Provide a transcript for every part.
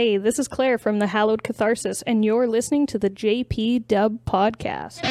Hey, this is Claire from the Hallowed Catharsis, and you're listening to the JP Dub Podcast.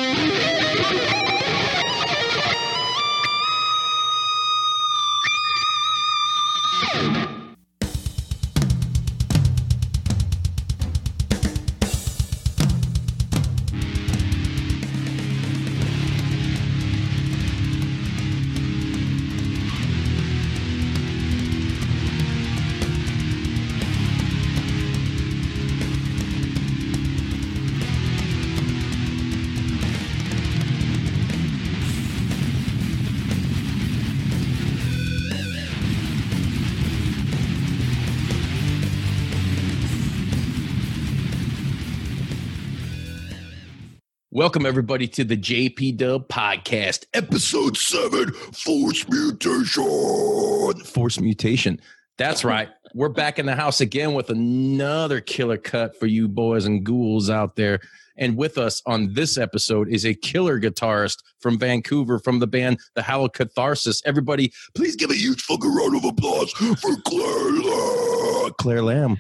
Welcome everybody to the JP Dub Podcast, episode seven, Force Mutation. Force Mutation. That's right. We're back in the house again with another killer cut for you boys and ghouls out there. And with us on this episode is a killer guitarist from Vancouver from the band The Hallowed Catharsis. Everybody, please give a huge fucking round of applause for Claire Lamb. Claire Lamb.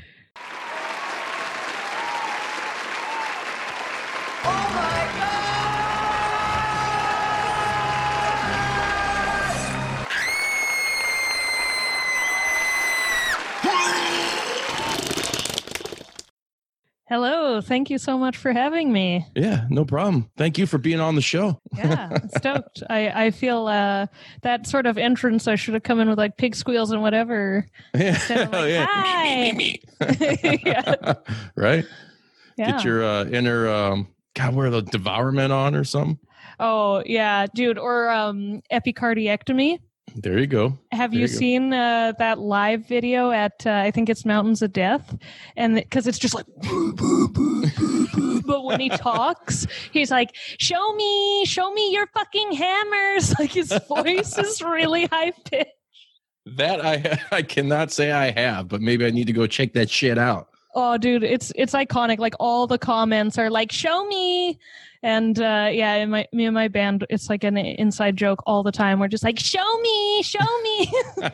Hello, thank you so much for having me. Yeah, no problem. Thank you for being on the show. Yeah, stoked. I, I feel uh, that sort of entrance, I should have come in with like pig squeals and whatever. Yeah. Like, Oh, yeah. Hi. Me, me, me. Yeah. right? Yeah. Get your uh, inner, um, God, where the devourment on or something? oh, yeah, dude. Or um, epicardiectomy. There you go. Have There you you go. seen uh, that live video at uh, I think it's Mountains of Death, and because it's just like, but when he talks, he's like, "Show me, show me your fucking hammers!" Like his voice is really high pitched. That I I cannot say I have, but maybe I need to go check that shit out. Oh, dude, it's it's iconic. Like all the comments are like, "Show me," and uh, yeah, in my me and my band, it's like an inside joke all the time. We're just like, "Show me, show me."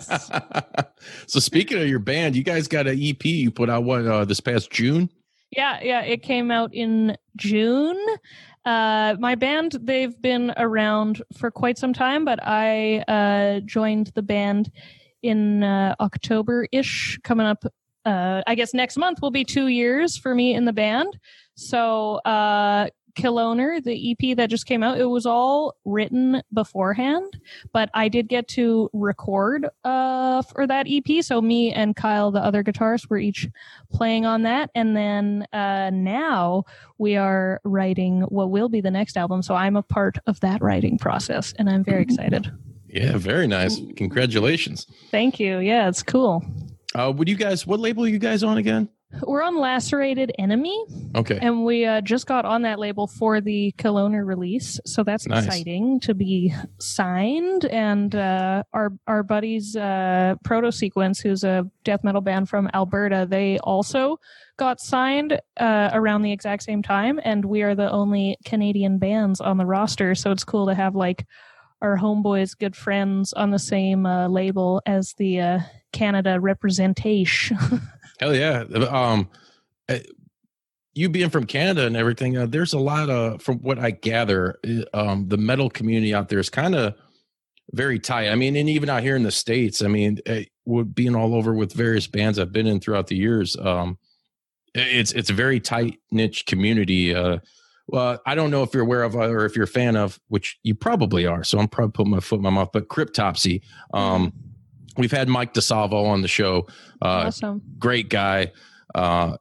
so speaking of your band, you guys got an EP you put out what uh, this past June? Yeah, yeah, it came out in June. Uh, my band, they've been around for quite some time, but I uh, joined the band in uh, October ish, coming up. Uh, I guess next month will be two years for me in the band. So, uh, Killowner, the EP that just came out, it was all written beforehand, but I did get to record uh, for that EP. So, me and Kyle, the other guitarist, were each playing on that. And then uh, now we are writing what will be the next album. So I'm a part of that writing process and I'm very excited. Yeah, very nice. Congratulations. Thank you. Yeah, it's cool. Uh, would you guys? What label are you guys on again? We're on Lacerated Enemy Okay. and we uh, just got on that label for the Killowner release. So that's Nice. exciting to be signed. And uh, our, our buddies, uh, Protosequence, who's a death metal band from Alberta, they also got signed uh, around the exact same time. And we are the only Canadian bands on the roster. So it's cool to have like our homeboys, good friends on the same uh, label as the uh, Canada representation. Hell yeah. Um, uh, you being from Canada and everything, uh, there's a lot of, from what I gather, uh, um, the metal community out there is kind of very tight. I mean, and even out here in the States, I mean, uh, with being all over with various bands I've been in throughout the years, um, it's, it's a very tight niche community. Uh, well, I don't know if you're aware of or if you're a fan of, which you probably are. So I'm probably putting my foot in my mouth, but Cryptopsy. Um, we've had Mike DiSalvo on the show. Uh, awesome. great guy. Uh,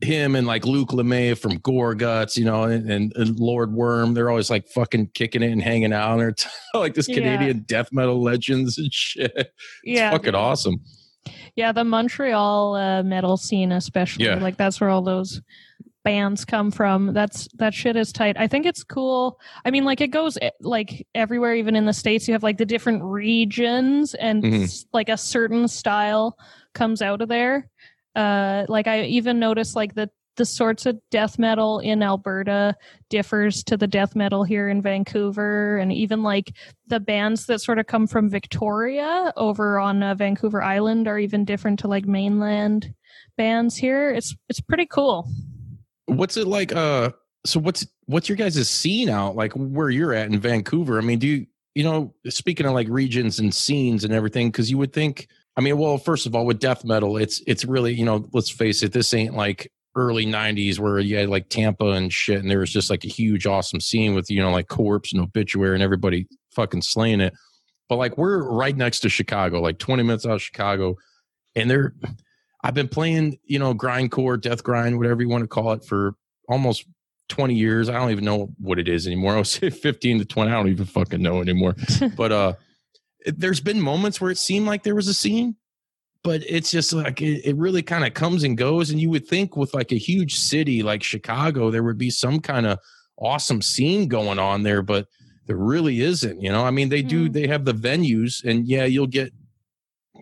him and like Luc Lemay from Gorguts, you know, and, and, and Lord Worm, they're always like fucking kicking it and hanging out. And they're t- like this Yeah. Canadian death metal legends and shit. It's Yeah. fucking awesome. Yeah, the Montreal uh, metal scene, especially Yeah. like that's where all those bands come from. That's that shit is tight. I think it's cool. I mean, like it goes eh, like everywhere, even in the states. You have like the different regions, and Mhm. like a certain style comes out of there. Uh, like I even noticed like the the sorts of death metal in Alberta differs to the death metal here in Vancouver, and even like the bands that sort of come from Victoria over on uh, Vancouver Island are even different to like mainland bands here. It's it's pretty cool. What's it like? Uh, so what's what's your guys' scene out like where you're at in Vancouver? I mean, do you you know speaking of like regions and scenes and everything? Because you would think. I mean, well, first of all, with death metal, it's it's really you know, let's face it, this ain't like early 90s where you had like Tampa and shit and there was just like a huge awesome scene with you know like corpse and obituary and everybody fucking slaying it but like we're right next to Chicago like 20 minutes out of Chicago and they're I've been playing you know grindcore death grind whatever you want to call it for almost 20 years. I don't even know what it is anymore. I was 15 to 20 I don't even fucking know anymore. But uh there's been moments where it seemed like there was a scene but it's just like it, it really kind of comes and goes and you would think with like a huge city like chicago there would be some kind of awesome scene going on there but there really isn't you know? I mean they do Mm. they have the venues and yeah you'll get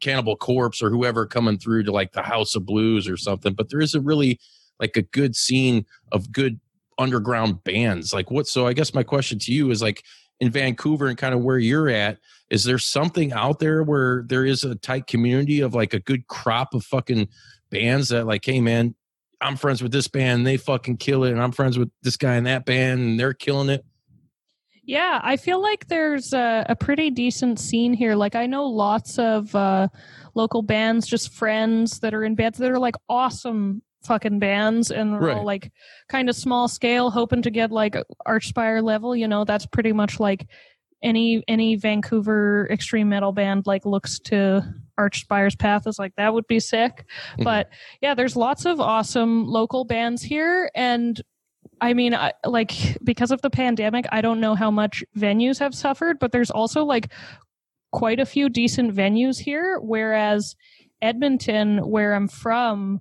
cannibal corpse or whoever coming through to like the house of blues or something but there isn't really like a good scene of good underground bands like what so i guess my question to you is like in vancouver and kind of where you're at is there something out there where there is a tight community of like a good crop of fucking bands that like hey man i'm friends with this band they fucking kill it and i'm friends with this guy in that band and they're killing it Yeah, I feel like there's a, a pretty decent scene here. Like I know lots of uh, local bands, just friends that are in bands that are like awesome fucking bands and they're Right. all like kind of small scale, hoping to get like Archspire level. You know, that's pretty much like any any Vancouver extreme metal band like looks to Archspire's path is like that would be sick. Mhm. But yeah, there's lots of awesome local bands here and I mean, I, like because of the pandemic, I don't know how much venues have suffered, but there's also like quite a few decent venues here. Whereas Edmonton, where I'm from,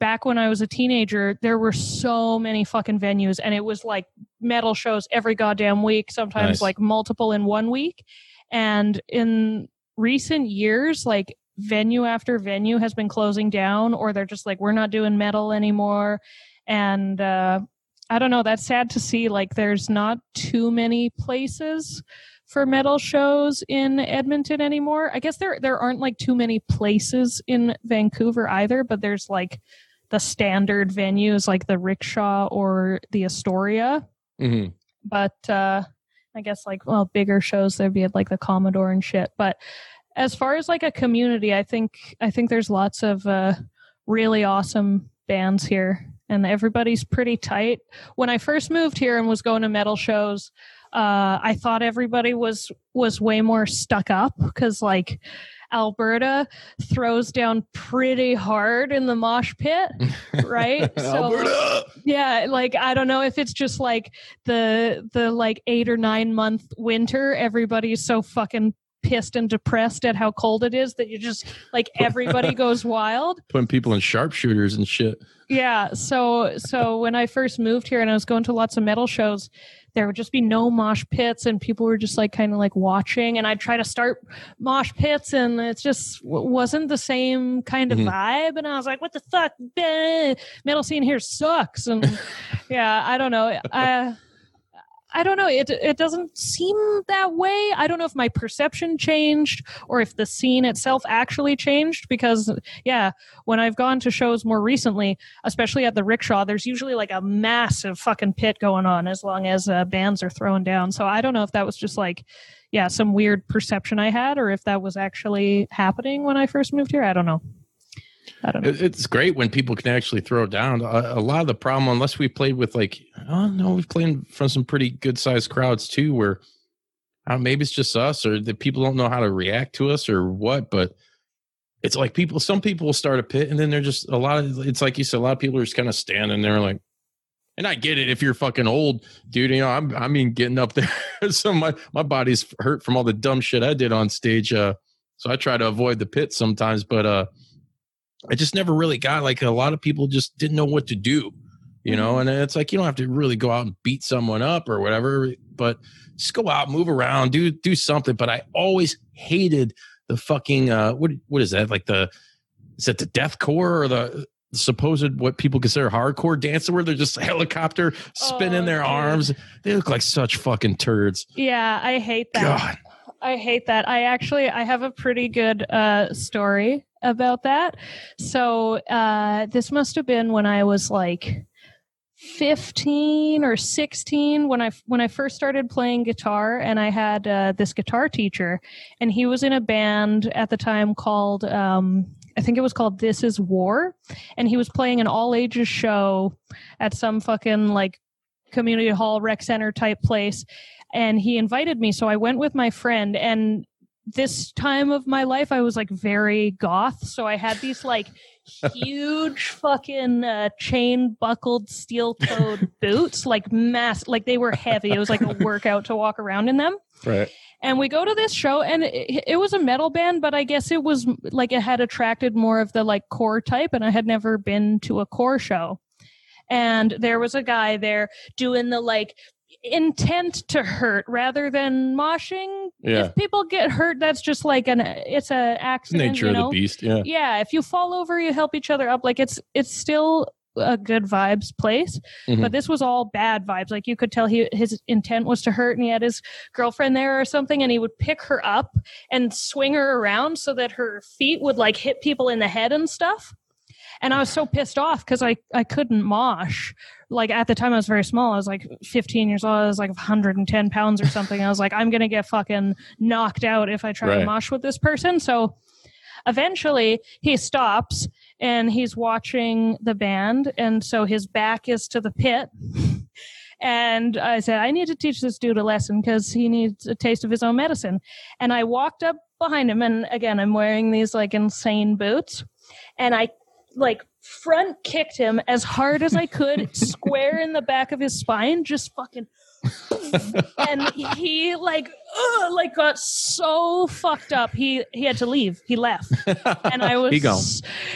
back when I was a teenager, there were so many fucking venues, and it was like metal shows every goddamn week, sometimes Nice. like multiple in one week. And in recent years, like venue after venue has been closing down, or they're just like, we're not doing metal anymore. And uh, I don't know, that's sad to see. Like, there's not too many places for metal shows in Edmonton anymore. I guess there there aren't like too many places in Vancouver either, but there's like the standard venues like the Rickshaw or the Astoria. mm-hmm. But uh I guess like well bigger shows there'd be at like the Commodore and shit. But as far as like a community, I think I think there's lots of uh really awesome bands here and everybody's pretty tight. When I first moved here and was going to metal shows, uh, I thought everybody was was way more stuck up because like Alberta throws down pretty hard in the mosh pit, right? Alberta. yeah, like I don't know if it's just like the the like eight or nine month winter, everybody's so fucking pissed and depressed at how cold it is that you just like everybody goes wild. putting people in sharpshooters and shit Yeah. So so when I first moved here and I was going to lots of metal shows, there would just be no mosh pits and people were just like kind of like watching and I'd try to start mosh pits and it just w- wasn't the same kind of Mhm. vibe and I was like what the fuck metal scene here sucks and yeah I don't know I I don't know it it doesn't seem that way I don't know if my perception changed or if the scene itself actually changed because yeah when I've gone to shows more recently, especially at the rickshaw, there's usually like a massive fucking pit going on as long as uh, bands are thrown down. So I don't know if that was just like, yeah, some weird perception I had, or if that was actually happening when I first moved here. I don't know. I don't know. It's great when people can actually throw down. A, a lot of the problem, unless we played with like, oh no, we've played from some pretty good sized crowds too, where maybe it's just us or the people don't know how to react to us or what. But it's like people, some people will start a pit and then they're just a lot of. It's like you said, a lot of people are just kind of standing there like. And I get it if you're fucking old, dude. You know, I'm. I mean, getting up there, so my my body's hurt from all the dumb shit I did on stage. Uh, so I try to avoid the pit sometimes, but uh, I just never really got like a lot of people just didn't know what to do, you know. And it's like you don't have to really go out and beat someone up or whatever, but just go out, move around, do do something. But I always hated the fucking uh, what what is that like the is that the death core or the supposed what people consider hardcore dancing where they're just helicopter spinning Oh, their dude. arms they look like such fucking turds Yeah, I hate that. god I hate that. I actually I have a pretty good uh, story about that. So uh, this must have been when I was like 15 or 16 when I when I first started playing guitar and I had uh, this guitar teacher and he was in a band at the time called um, I think it was called This Is War and he was playing an all ages show at some fucking like community hall rec center type place and he invited me so I went with my friend and this time of my life I was like very goth so I had these like huge fucking uh, chain buckled steel toed boots, like mass, like they were heavy. It was like a workout to walk around in them. Right. And we go to this show, and it, it, was a metal band, but I guess it was like it had attracted more of the like core type, and I had never been to a core show. And there was a guy there doing the like intent to hurt rather than moshing. Yeah. If people get hurt, that's just like an it's a accident. Nature you know? of the beast. Yeah. Yeah. If you fall over, you help each other up. Like it's it's still a good vibes place, Mhm. but this was all bad vibes. Like you could tell he his intent was to hurt, and he had his girlfriend there or something, and he would pick her up and swing her around so that her feet would like hit people in the head and stuff. And I was so pissed off because I I couldn't mosh. Like at the time, I was very small. I was like 15 years old. I was like 110 pounds or something. I was like, I'm gonna get fucking knocked out if I try Right. to mosh with this person. So eventually he stops and he's watching the band and so his back is to the pit and i said i need to teach this dude a lesson because he needs a taste of his own medicine and i walked up behind him and again i'm wearing these like insane boots and i like front kicked him as hard as i could square in the back of his spine just fucking and he like ugh, like got so fucked up he he had to leave he left and I was.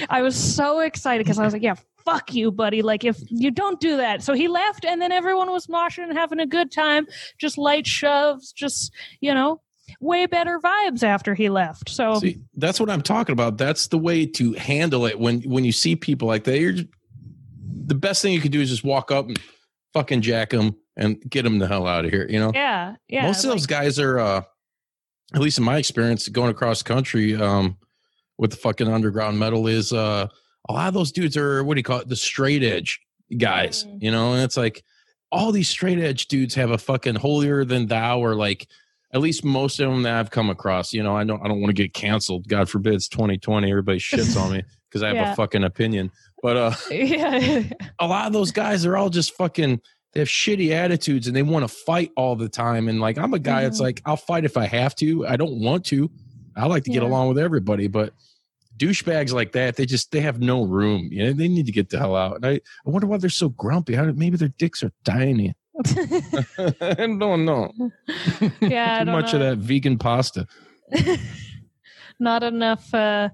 I was so excited because I was like, yeah, fuck you, buddy. Like if you don't do that. So he left and then everyone was moshing and having a good time, just light shoves, just, you know, way better vibes after he left. So See, that's what I'm talking about. That's the way to handle it when when you see people like that. You're just, the best thing you can do is just walk up and fucking jack them and get them the hell out of here. You know, yeah, yeah. most of like- those guys are, uh at least in my experience, going across country um, with the fucking underground metal is uh, a lot of those dudes are what do you call it? The straight edge guys. Mhm. You know, and it's like all these straight edge dudes have a fucking holier than thou or like at least most of them that I've come across, you know, I don't I don't want to get canceled. God forbid it's 2020. Everybody shits on me because I have Yeah. a fucking opinion. But uh yeah. a lot of those guys are all just fucking they have shitty attitudes and they want to fight all the time. And like I'm a guy that's Mhm. like, I'll fight if I have to. I don't want to. I like to get Yeah. along with everybody, but douchebags like that, they just they have no room. You know, they need to get the hell out. And I, I wonder why they're so grumpy. How, maybe their dicks are tiny. I don't know. yeah, I Too don't much of that vegan pasta. Not enough uh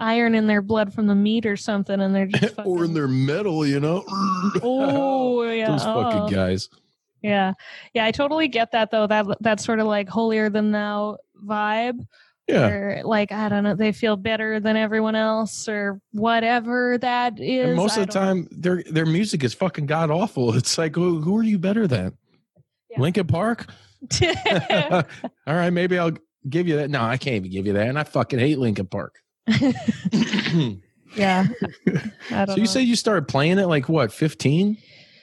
iron in their blood from the meat or something and they're just or in their metal, you know. Oh, yeah. Those fucking oh. guys. Yeah. Yeah, I totally get that though. That that sort of like holier than thou vibe. Yeah. Or like, I don't know, they feel better than everyone else or whatever that is. And most I of the time, their their music is fucking god awful. It's like, who, who are you better than? Yeah. Linkin Park? All right, maybe I'll give you that. No, I can't even give you that. And I fucking hate Linkin Park. yeah. I don't you know. say you started playing it like what, 15?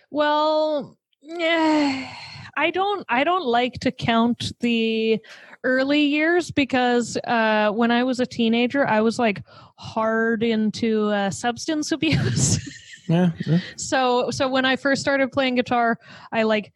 Well, yeah. I don't I don't like to count the early years because uh when I was a teenager I was like hard into uh, substance abuse. Yeah. yeah. so so when I first started playing guitar, I like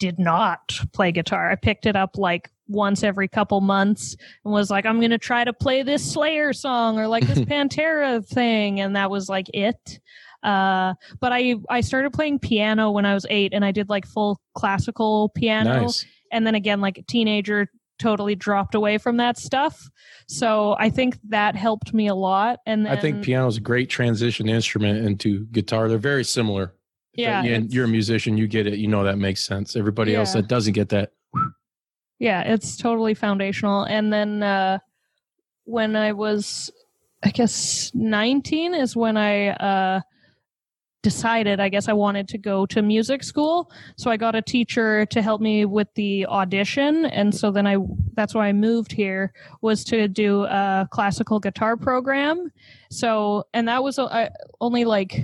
did not play guitar. I picked it up like once every couple months and was like, I'm gonna try to play this Slayer song or like this Pantera thing, and that was like it. Uh, but I I started playing piano when I was eight, and I did like full classical piano, Nice. and then again like a teenager totally dropped away from that stuff. So I think that helped me a lot. And then, I think piano is a great transition instrument into guitar. They're very similar. Yeah, and you're a musician, you get it. You know that makes sense. Everybody else that doesn't get that, yeah it's totally foundational and then uh when i was i guess 19 is when i uh decided I guess I wanted to go to music school. So I got a teacher to help me with the audition. And so then I, that's why I moved here was to do a classical guitar program. So, and that was uh, only like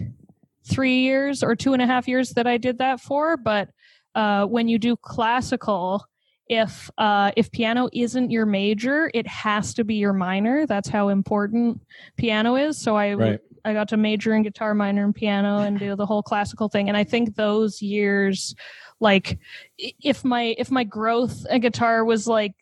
three years or two and a half years that I did that for. But uh, when you do classical, if uh, if piano isn't your major, it has to be your minor. That's how important piano is. So I right. I got to major in guitar, minor in piano, and do the whole classical thing. And I think those years, like, if my if my growth in guitar was like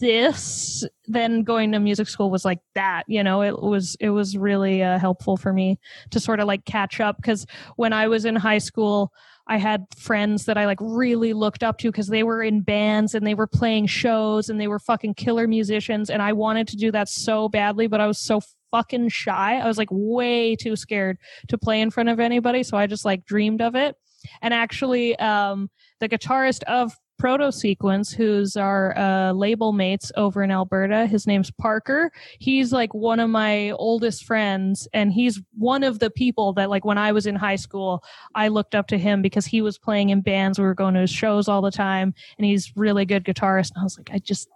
this, then going to music school was like that. You know, it was it was really uh, helpful for me to sort of like catch up because when I was in high school. I had friends that I like really looked up to because they were in bands and they were playing shows and they were fucking killer musicians. And I wanted to do that so badly, but I was so fucking shy. I was like way too scared to play in front of anybody. So I just like dreamed of it. And actually, um, the guitarist of Protosequence, who's our uh, label mates over in Alberta. His name's Parker. He's like one of my oldest friends, and he's one of the people that, like, when I was in high school, I looked up to him because he was playing in bands. We were going to his shows all the time, and he's really good guitarist. And I was like, I just,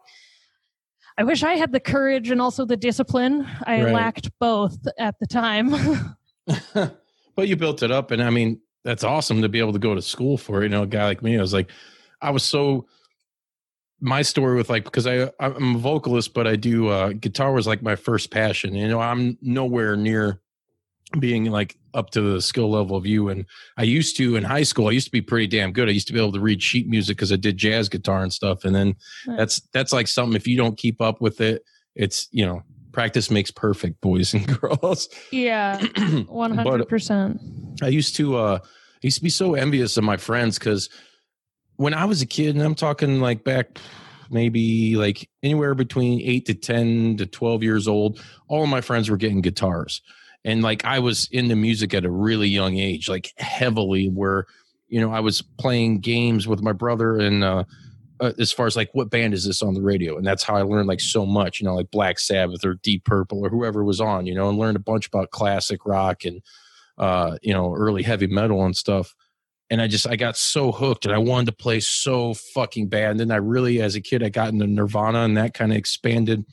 I wish I had the courage and also the discipline. I right. lacked both at the time. but you built it up, and I mean, that's awesome to be able to go to school for. You know, a guy like me, I was like, I was so. My story with like because I I'm a vocalist, but I do uh, guitar was like my first passion. You know, I'm nowhere near being like up to the skill level of you. And I used to in high school, I used to be pretty damn good. I used to be able to read sheet music because I did jazz guitar and stuff. And then right. that's that's like something if you don't keep up with it, it's you know practice makes perfect, boys and girls. Yeah, one hundred percent. I used to uh, I used to be so envious of my friends because when I was a kid, and I'm talking like back maybe like anywhere between eight to ten to twelve years old, all of my friends were getting guitars and like I was into music at a really young age, like heavily, where you know I was playing games with my brother and uh, uh, as far as like what band is this on the radio, and that's how I learned like so much, you know, like Black Sabbath or Deep Purple or whoever was on, you know, and learned a bunch about classic rock and uh, you know early heavy metal and stuff. And I just I got so hooked and I wanted to play so fucking bad. And then I really, as a kid, I got into Nirvana and that kind of expanded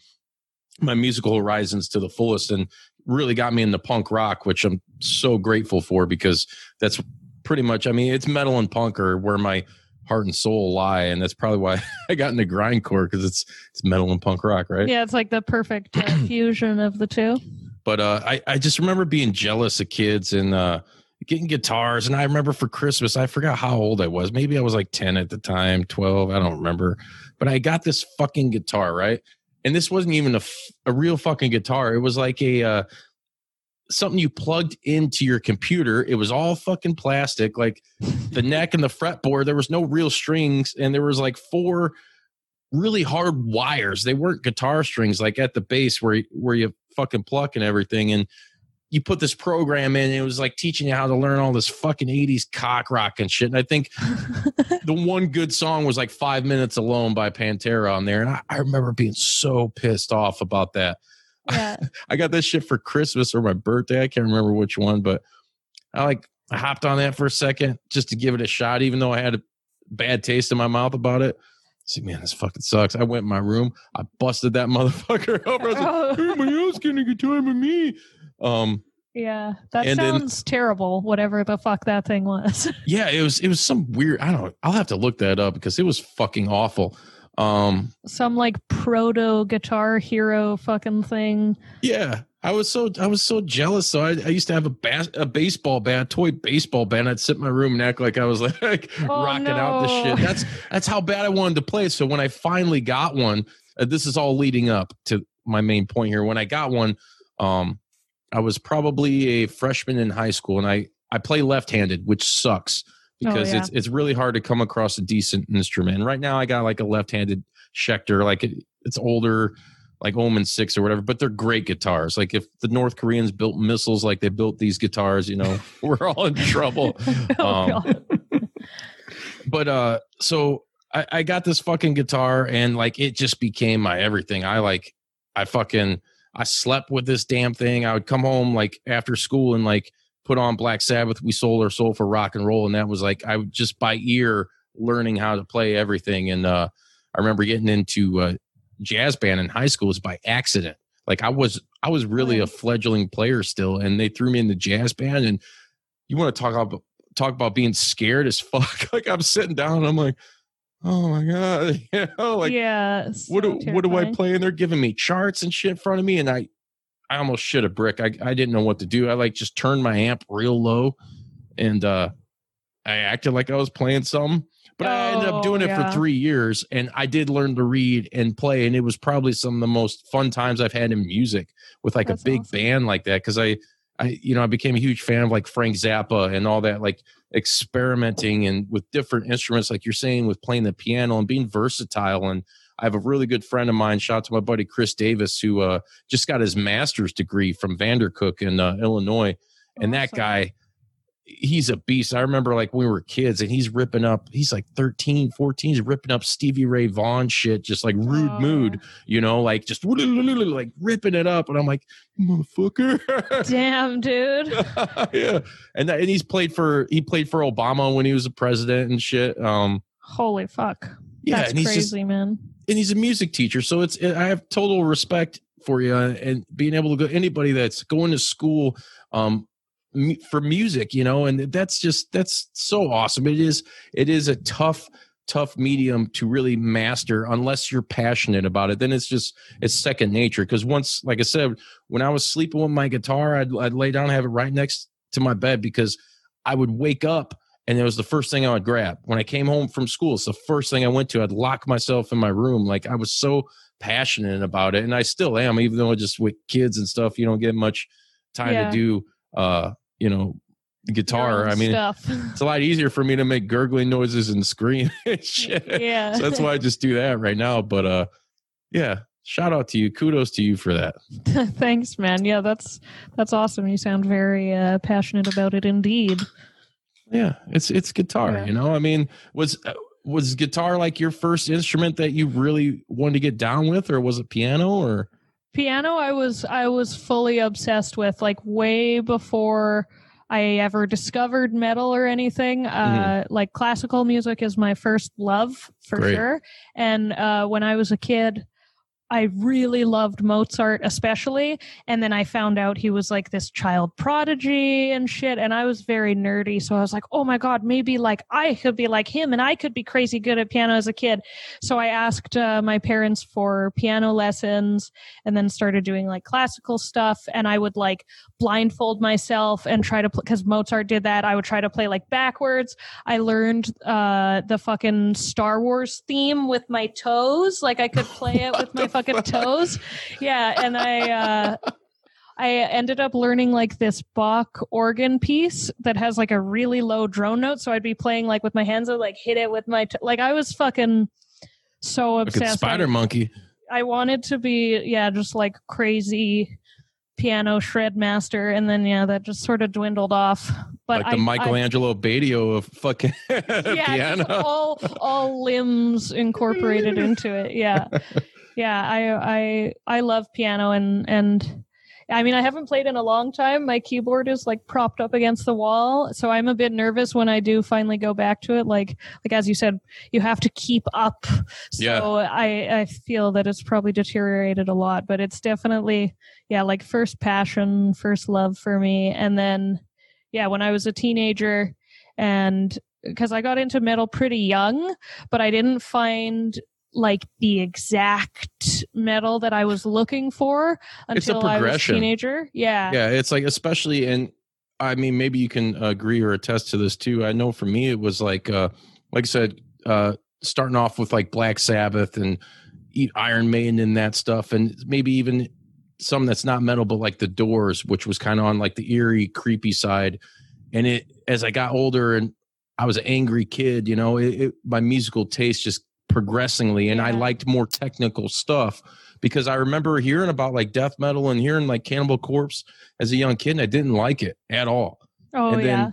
my musical horizons to the fullest. And really got me into punk rock, which I'm so grateful for because that's pretty much, I mean, it's metal and punk are where my heart and soul lie. And that's probably why I got into grindcore because it's, it's metal and punk rock, right? Yeah. It's like the perfect uh, fusion of the two. But uh, I, I just remember being jealous of kids and uh, getting guitars. And I remember for Christmas, I forgot how old I was. Maybe I was like 10 at the time, 12. I don't remember. But I got this fucking guitar, right? And this wasn't even a, a real fucking guitar. It was like a uh, something you plugged into your computer. It was all fucking plastic, like the neck and the fretboard. There was no real strings, and there was like four really hard wires. They weren't guitar strings like at the base where where you fucking pluck and everything. And you put this program in, and it was like teaching you how to learn all this fucking 80s cock rock and shit. And I think the one good song was like Five Minutes Alone by Pantera on there. And I, I remember being so pissed off about that. Yeah. I got this shit for Christmas or my birthday. I can't remember which one, but I like I hopped on that for a second just to give it a shot, even though I had a bad taste in my mouth about it. See, man, this fucking sucks. I went in my room, I busted that motherfucker over. I was like, oh. hey, my ass getting a guitar with me. Um, yeah, that sounds then, terrible. Whatever the fuck that thing was. yeah, it was. It was some weird. I don't. I'll have to look that up because it was fucking awful. Um, some like proto guitar hero fucking thing. Yeah, I was so I was so jealous. So I, I used to have a bas- a baseball bat, toy baseball bat. I'd sit in my room and act like I was like oh, rocking no. out the shit. That's that's how bad I wanted to play. So when I finally got one, uh, this is all leading up to my main point here. When I got one, um, I was probably a freshman in high school, and I I play left-handed, which sucks oh, because oh, yeah. it's it's really hard to come across a decent instrument. And right now, I got like a left-handed Schecter, like it, it's older, like Omen Six or whatever, but they're great guitars. Like if the North Koreans built missiles like they built these guitars, you know, we're all in trouble. oh, um, but uh, so I, I got this fucking guitar, and like it just became my everything. I like I fucking I slept with this damn thing. I would come home like after school and like put on Black Sabbath, we sold our soul for rock and roll, and that was like I would just by ear learning how to play everything. And uh, I remember getting into uh, jazz band in high school was by accident. Like I was I was really a fledgling player still, and they threw me in the jazz band. And you want to talk about talk about being scared as fuck? like I'm sitting down, and I'm like, oh my god, you know, like yeah. So what do terrifying. what do I play? And they're giving me charts and shit in front of me, and I I almost shit a brick. I I didn't know what to do. I like just turned my amp real low, and uh I acted like I was playing something. But oh, I ended up doing it yeah. for three years, and I did learn to read and play, and it was probably some of the most fun times I've had in music with like That's a big awesome. band like that. Because I, I, you know, I became a huge fan of like Frank Zappa and all that, like experimenting and with different instruments, like you're saying, with playing the piano and being versatile. And I have a really good friend of mine, shout out to my buddy Chris Davis, who uh, just got his master's degree from Vandercook in uh, Illinois, and awesome. that guy he's a beast. I remember like when we were kids and he's ripping up, he's like 13, 14, he's ripping up Stevie Ray Vaughan shit, just like rude oh. mood, you know, like just like ripping it up. And I'm like, motherfucker. Damn, dude. yeah. And that, and he's played for, he played for Obama when he was a president and shit. Um, Holy fuck. Yeah. That's and he's crazy, just, man. And he's a music teacher. So it's, I have total respect for you and being able to go anybody that's going to school um for music you know and that's just that's so awesome. It is it is a tough tough medium to really master unless you're passionate about it. Then it's just it's second nature. Because once like i said when i was sleeping with my guitar I'd, I'd lay down and have it right next to my bed because i would wake up and it was the first thing i would grab. When i came home from school it's the first thing i went to. I'd lock myself in my room. Like i was so passionate about it and i still am even though just with kids and stuff you don't get much time yeah. to do uh you know guitar. I mean, stuff. it's a lot easier for me to make gurgling noises and scream and shit. Yeah. So that's why I just do that right now. But uh, yeah, shout out to you. Kudos to you for that. Thanks, man. Yeah, that's that's awesome. You sound very uh, passionate about it, indeed. Yeah, it's it's guitar. Yeah. You know, I mean, was uh, was guitar like your first instrument that you really wanted to get down with, or was it piano, or? Piano i was i was fully obsessed with like way before i ever discovered metal or anything uh mm-hmm. like classical music is my first love for Great. sure and uh when i was a kid I really loved Mozart, especially. And then I found out he was like this child prodigy and shit. And I was very nerdy. So I was like, oh my God, maybe like I could be like him and I could be crazy good at piano as a kid. So I asked uh, my parents for piano lessons and then started doing like classical stuff. And I would like blindfold myself and try to play, because Mozart did that. I would try to play like backwards. I learned uh, the fucking Star Wars theme with my toes. Like I could play it with my fucking fucking toes. Yeah, and I uh I ended up learning like this Bach organ piece that has like a really low drone note. So I'd be playing like with my hands, I like hit it with my t- like I was fucking so obsessed. Like spider monkey. I wanted to be yeah, just like crazy piano shred master, and then yeah, that just sort of dwindled off. But like the I, Michelangelo I, Badio of fucking yeah, piano. all all limbs incorporated into it. Yeah yeah i i i love piano and and I mean, I haven't played in a long time. My keyboard is like propped up against the wall, so I'm a bit nervous when I do finally go back to it. Like, like as you said, you have to keep up. So yeah. I I feel that it's probably deteriorated a lot, but it's definitely yeah, like first passion, first love for me, and then yeah, when I was a teenager, and because I got into metal pretty young, but I didn't find like the exact metal that I was looking for until I was a teenager. Yeah. Yeah. It's like, especially in, I mean, maybe you can agree or attest to this too. I know for me, it was like, uh, like I said, uh, starting off with like Black Sabbath and Iron Maiden and that stuff, and maybe even some that's not metal, but like the Doors, which was kind of on like the eerie, creepy side. And it, as I got older and I was an angry kid, you know, it, it, my musical taste just progressingly and yeah. I liked more technical stuff because I remember hearing about like death metal and hearing like Cannibal Corpse as a young kid and I didn't like it at all. Oh and then yeah.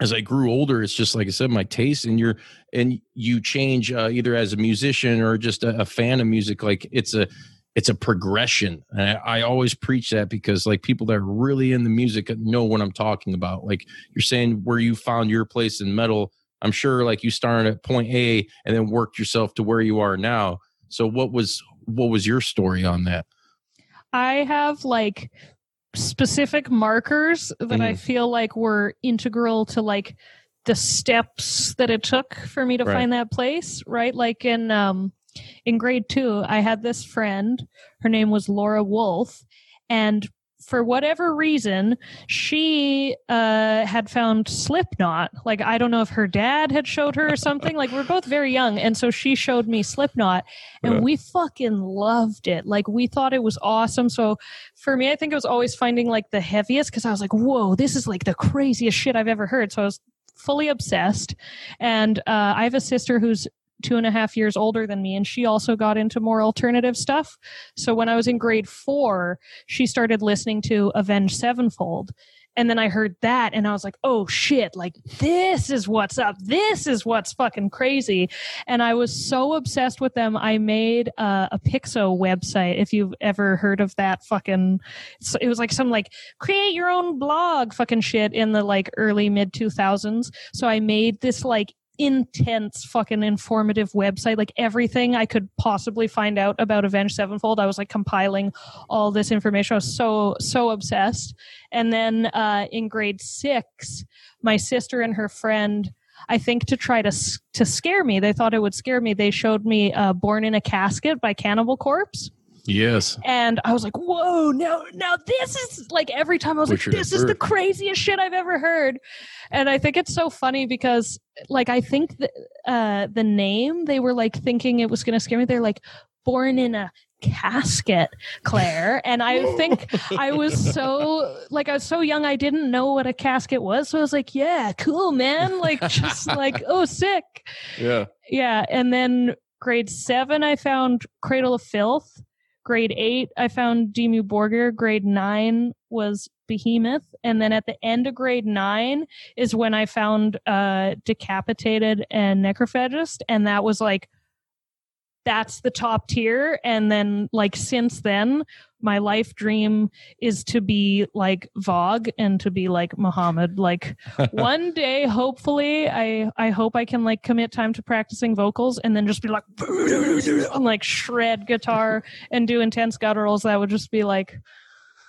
as I grew older, it's just like I said, my taste and you're and you change uh, either as a musician or just a, a fan of music. Like it's a it's a progression. And I, I always preach that because like people that are really in the music know what I'm talking about. Like you're saying where you found your place in metal. I'm sure like you started at point A and then worked yourself to where you are now. So what was what was your story on that? I have like specific markers that I Mhm. feel like were integral to like the steps that it took for me to Right. find that place, right? Like in um in grade 2, I had this friend, her name was Laura Wolf, and for whatever reason, she uh, had found Slipknot. Like I don't know if her dad had showed her or something. like we're both very young, and so she showed me Slipknot, and Yeah. we fucking loved it. Like we thought it was awesome. So for me, I think it was always finding like the heaviest because I was like, whoa, this is like the craziest shit I've ever heard. So I was fully obsessed. And uh, I have a sister who's two and a half years older than me, and she also got into more alternative stuff. So when I was in grade four, she started listening to Avenged Sevenfold. And then I heard that and I was like, oh shit, like this is what's up. This is what's fucking crazy. And I was so obsessed with them. I made uh, a Piczo website. If you've ever heard of that fucking, it was like some like create your own blog fucking shit in the like early mid 2000s. So I made this like intense fucking informative website like everything i could possibly find out about avenged sevenfold. I was like compiling all this information. I was so so obsessed. And then uh in grade six my sister and her friend i think to try to to scare me they thought it would scare me they showed me uh born in a casket by cannibal corpse Yes. and I was like, "Whoa! Now, now this is like every time I was Richard like, this is the craziest shit I've ever heard." And I think it's so funny because, like, I think the uh, the name they were like thinking it was going to scare me. They're like, "Born in a casket, Claire," and I think I was so like I was so young I didn't know what a casket was, so I was like, "Yeah, cool, man!" Like just like, "Oh, sick." Yeah. Yeah, and then grade seven, I found Cradle of Filth. Grade eight, I found Dimmu Borgir. Grade nine was Behemoth, and then at the end of grade nine is when I found uh, Decapitated and Necrophagist, and that was like that's the top tier. And then like since then, my life dream is to be like Vogg and to be like Muhammad. Like one day hopefully i i hope i can like commit time to practicing vocals and then just be like and like shred guitar and do intense gutturals that would just be like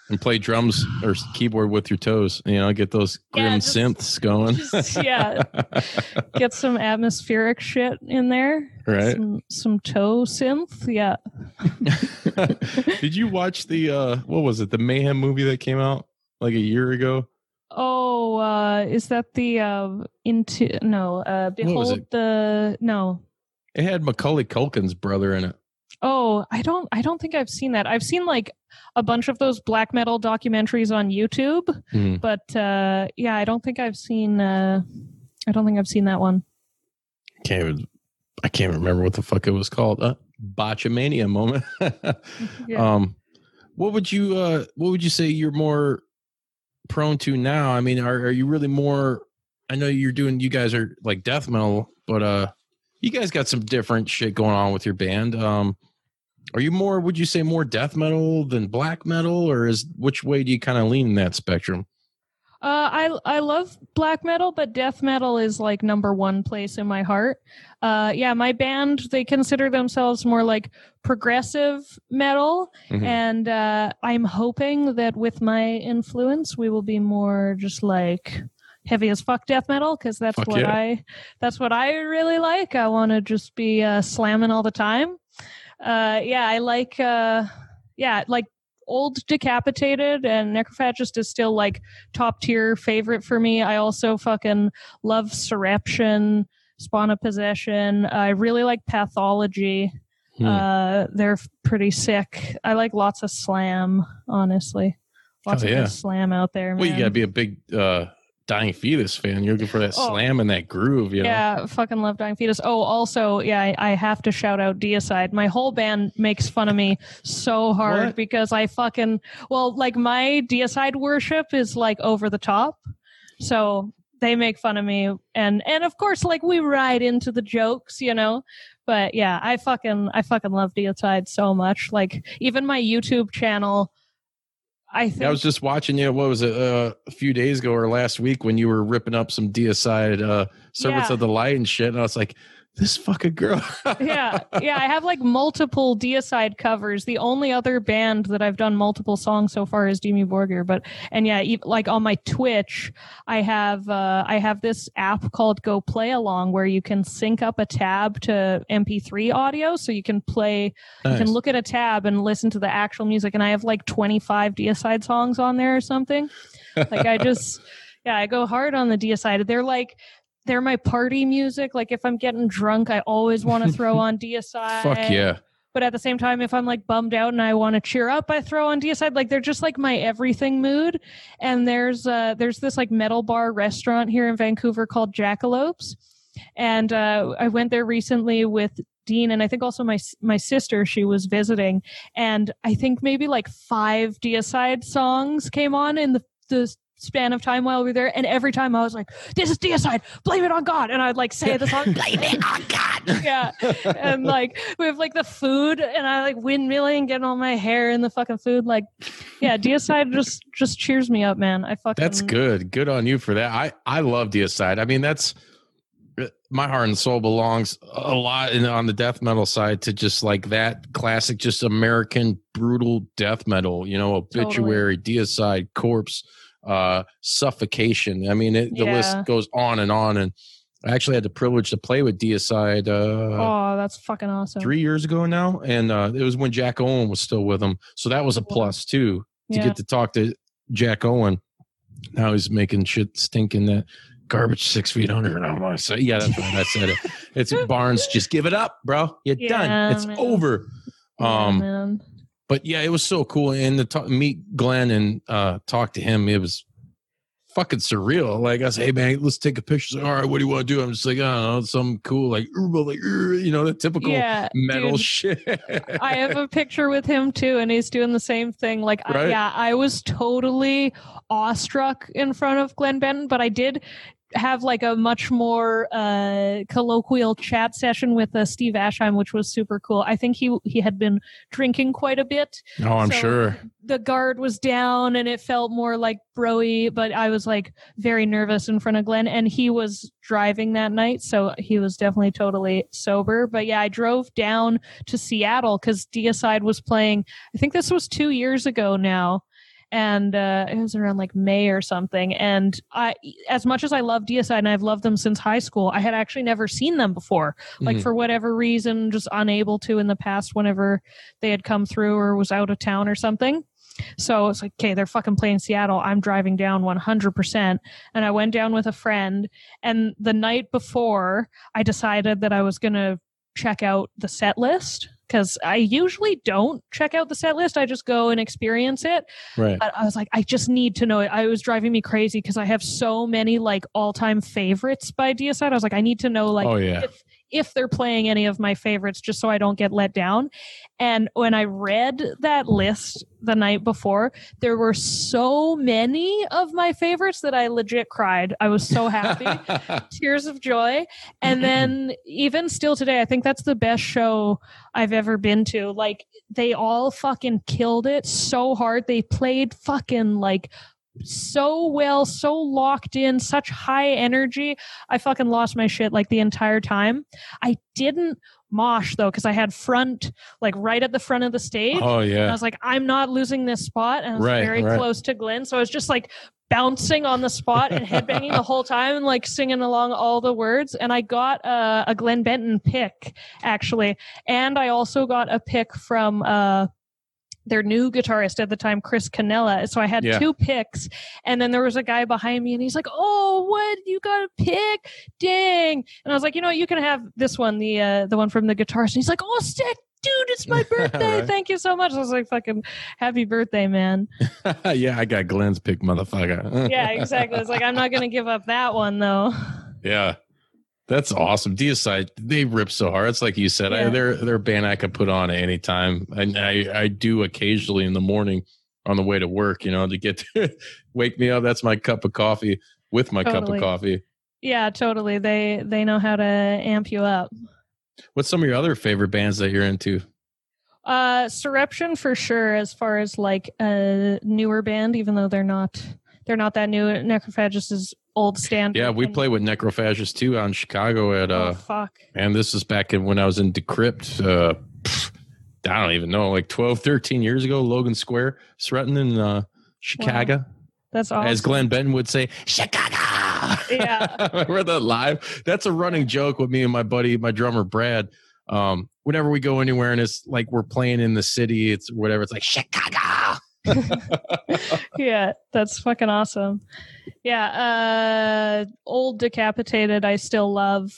and play drums or keyboard with your toes. You know, get those Yeah, grim just- synths going. just, yeah get some atmospheric shit in there right. some some toe synth yeah Did you watch the uh what was it? The Mayhem movie that came out like a year ago? oh uh is that the uh into no uh behold the no It had Macaulay Culkin's brother in it. Oh, I don't I don't think I've seen that. I've seen like a bunch of those black metal documentaries on YouTube, Mhm. but uh yeah, I don't think I've seen uh I don't think I've seen that one. Can't even, I can't remember what the fuck it was called. Uh, Botchamania moment. Yeah. Um, what would you uh what would you say you're more prone to now? I mean, are are you really more? I know you're doing. You guys are like death metal, but uh, you guys got some different shit going on with your band. Um, are you more? Would you say more death metal than black metal, or is which way do you kind of lean in that spectrum? Uh, I I love black metal, but death metal is like number one place in my heart. Uh, yeah, my band they consider themselves more like progressive metal, Mhm. and uh, I'm hoping that with my influence, we will be more just like heavy as fuck death metal because that's Fuck what yeah. I that's what I really like. I want to just be uh, slamming all the time. Uh, yeah, I like uh, yeah like old decapitated and necrophagist is still like top tier favorite for me. I also fucking love Soreption, Spawn of Possession. I really like Pathology. Hmm. Uh, they're pretty sick. I like lots of slam, honestly. Lots of yeah. good slam out there, man. well, you gotta be a big uh dying fetus fan. You're looking for that Oh. slam and that groove. You know? Yeah, fucking love Dying Fetus. Oh, also, yeah, I, I have to shout out Deicide. My whole band makes fun of me so hard What? because I fucking well, like my Deicide worship is like over the top. So they make fun of me and and of course like we ride into the jokes, you know. But yeah, I fucking I fucking love Deicide so much. Like even my YouTube channel. I think I was just watching you. What was it? Uh, a few days ago or last week when you were ripping up some Deicide uh, Servants Yeah. of the Light and shit, and I was like, this fucking girl. yeah, yeah, I have like multiple Deicide covers. The only other band that I've done multiple songs so far is Dimmu Borgir. But and yeah, like on my Twitch, I have uh, I have this app called GoPlayAlong where you can sync up a tab to MP3 audio, so you can play you can look at a tab and listen to the actual music. And I have like 25 Deicide songs on there or something. Like I just, yeah, I go hard on the Deicide. They're like, they're my party music. Like if I'm getting drunk, I always want to throw on Deicide. Fuck yeah. But at the same time, if I'm like bummed out and I want to cheer up, I throw on Deicide. Like they're just like my everything mood. And there's uh there's this like metal bar restaurant here in Vancouver called Jackalopes, and uh, I went there recently with Dean and I think also my my sister. She was visiting, and I think maybe like five Deicide songs came on in the the span of time while we were there. And every time I was like, "This is Deicide, blame it on God," and I'd like say the song, "Blame it on God." yeah, and like we have like the food, and I like windmilling, getting all my hair in the fucking food. Like, yeah, Deicide just just cheers me up, man. I fucking That's good. Good on you for that. I I love Deicide. I mean, that's my heart and soul belongs a lot in, on the death metal side to just like that classic, just American brutal death metal. You know, obituary, Deicide, corpse, uh, suffocation. I mean, it, the Yeah. list goes on and on. And I actually had the privilege to play with Deicide. Uh, Oh, that's fucking awesome. three years ago now, and uh, it was when Jack Owen was still with him, so that was a plus too to Yeah. get to talk to Jack Owen. Now he's making shit stink in that garbage six feet under. And I'm like, so yeah, that's right. I said it. It's Barnes. Just give it up, bro. You're Yeah, done. It's man. over. Yeah, Um, man. But yeah, it was so cool. And to talk, meet Glenn and uh, talk to him, it was fucking surreal. Like I said, hey man, let's take a picture. Like, All right, what do you want to do? I'm just like, I don't know, something cool, like, like you know, the typical yeah, metal dude, shit. I have a picture with him too, and he's doing the same thing. Like, I, yeah, I was totally awestruck in front of Glenn Benton, but I did have like a much more uh colloquial chat session with uh, Steve Asheim which was super cool. I think he he had been drinking quite a bit Oh, I'm So- sure. the guard was down and it felt more like broy, but I was like very nervous in front of Glenn and he was driving that night. So he was definitely totally sober. But yeah, I drove down to Seattle because Deicide was playing, I think this was two years ago now. And uh, it was around like May or something. And I, as much as I love Deicide and I've loved them since high school, I had actually never seen them before like Mhm. for whatever reason just unable to in the past whenever they had come through or was out of town or something so it's like okay they're fucking playing seattle i'm driving down 100% and i went down with a friend and the night before i decided that i was going to check out the set list because i usually don't check out the set list i just go and experience it right. but I was like, I just need to know it. I was driving me crazy because I have so many like all time favorites by Deicide. I was like, I need to know like oh yeah. if if they're playing any of my favorites just so I don't get let down. And when I read that list the night before, there were so many of my favorites that I legit cried. I was so happy. Tears of joy. And then even still today, I think that's the best show I've ever been to. Like they all fucking killed it so hard. They played fucking like so well, so locked in, such high energy. I fucking lost my shit like the entire time. I didn't mosh though because I had front like right at the front of the stage. oh And I was like, I'm not losing this spot. And I was Right, very right. close to Glenn. So I was just like bouncing on the spot and headbanging the whole time and like singing along all the words. And I got uh, a Glenn Benton pick actually. And I also got a pick from uh, their new guitarist at the time, Chris Cannella. So I had Yeah. two picks. And then there was a guy behind me and he's like, Oh, what? You got a pick? Dang. And I was like, you know, what? you can have this one, the uh, the one from the guitarist. And he's like, Oh, sick. Dude, it's my birthday. Right. Thank you so much. I was like, fucking happy birthday, man. yeah, I got Glenn's pick, motherfucker. Yeah, exactly. It's like, I'm not going to give up that one, though. yeah. That's awesome. Deicide, they rip so hard. It's like you said, I, Yeah. they're they're a band I could put on at any time. And I, I do occasionally in the morning on the way to work, you know, to get to wake me up. That's my cup of coffee with my cup of coffee. Yeah, totally. They they know how to amp you up. What's some of your other favorite bands that you're into? Uh, Soreption for sure. As far as like a newer band, even though they're not they're not that new. Necrophagist is old standard. Yeah, we and- play with Necrophagist too on Chicago at Oh uh fuck. and this is back in when I was in Decrypt uh pff, I don't even know, like 12, 13 years ago, Logan Square, Sretton in uh Chicago. That's awesome. As Glenn Benton would say, Chicago. Yeah. Remember that live? That's a running joke with me and my buddy, my drummer Brad. Um, whenever we go anywhere and it's like we're playing in the city, it's whatever, it's like Chicago. yeah, that's fucking awesome. Yeah, uh old decapitated I still love.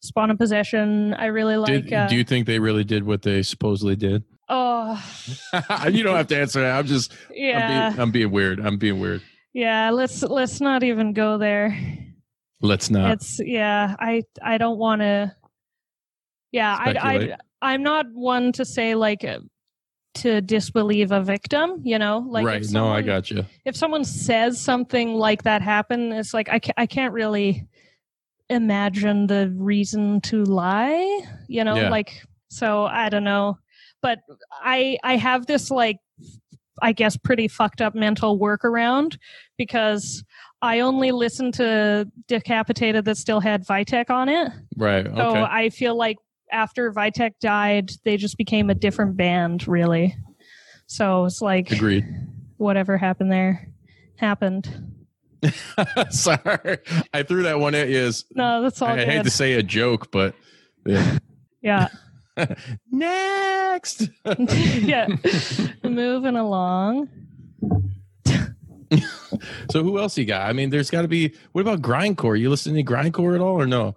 Spawn of Possession, I really like Did, uh, do you think they really did what they supposedly did? Oh you don't have to answer that. I'm just yeah. I'm, being, I'm being weird. I'm being weird. yeah, let's let's not even go there. Let's not. it's yeah, I I don't want to Yeah, I Speculate. I I'm not one to say like to disbelieve a victim, you know? Like right. if No, I got you. if someone says something like that happened, it's like I can't, I can't really imagine the reason to lie, you know, Yeah. like so I don't know. But I I have this like I guess pretty fucked up mental workaround because I only listened to Decapitated that still had Vitek on it. Right. So I feel like after Vitek died, they just became a different band, really. So it's like Agreed. whatever happened there happened. Sorry, I threw that one at you. As, No, that's all I hate to say a joke, but yeah. yeah. next. yeah. Moving along. So who else you got? I mean, there's got to be. What about grindcore? You listen to grindcore at all, or no?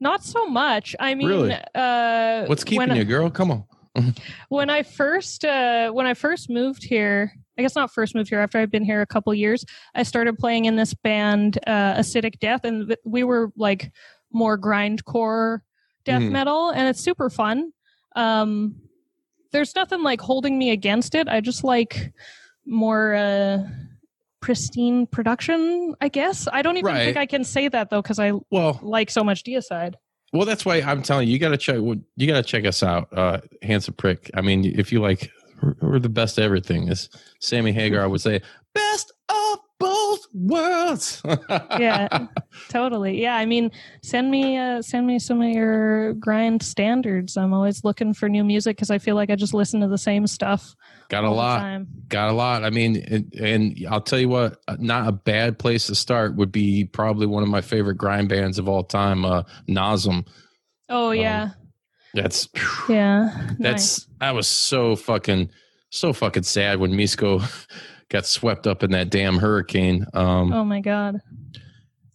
Not so much. I mean, Really? uh, What's keeping you, girl? Come on. when I first uh, when I first moved here, I guess not first moved here. After I'd been here a couple years, I started playing in this band, uh, Acidic Death, and we were like more grindcore death Mhm. metal, and it's super fun. Um, there's nothing like holding me against it. I just like more uh, pristine production. I guess I don't even Right. think I can say that though because I Well, like so much Deicide. well, that's why I'm telling you. You got to check. You got to check us out, uh, handsome prick. I mean, if you like, we're, the best of everything. As Sammy Hagar would say, best of both worlds. yeah totally yeah i mean send me uh send me some of your grind standards i'm always looking for new music because i feel like i just listen to the same stuff got a lot. got a lot. I mean, and, and I'll tell you what, uh, not a bad place to start would be probably one of my favorite grind bands of all time, uh, Nasum. oh Um, yeah That's yeah that's I was so fucking so fucking sad when Mieszko got swept up in that damn hurricane. Um, oh my god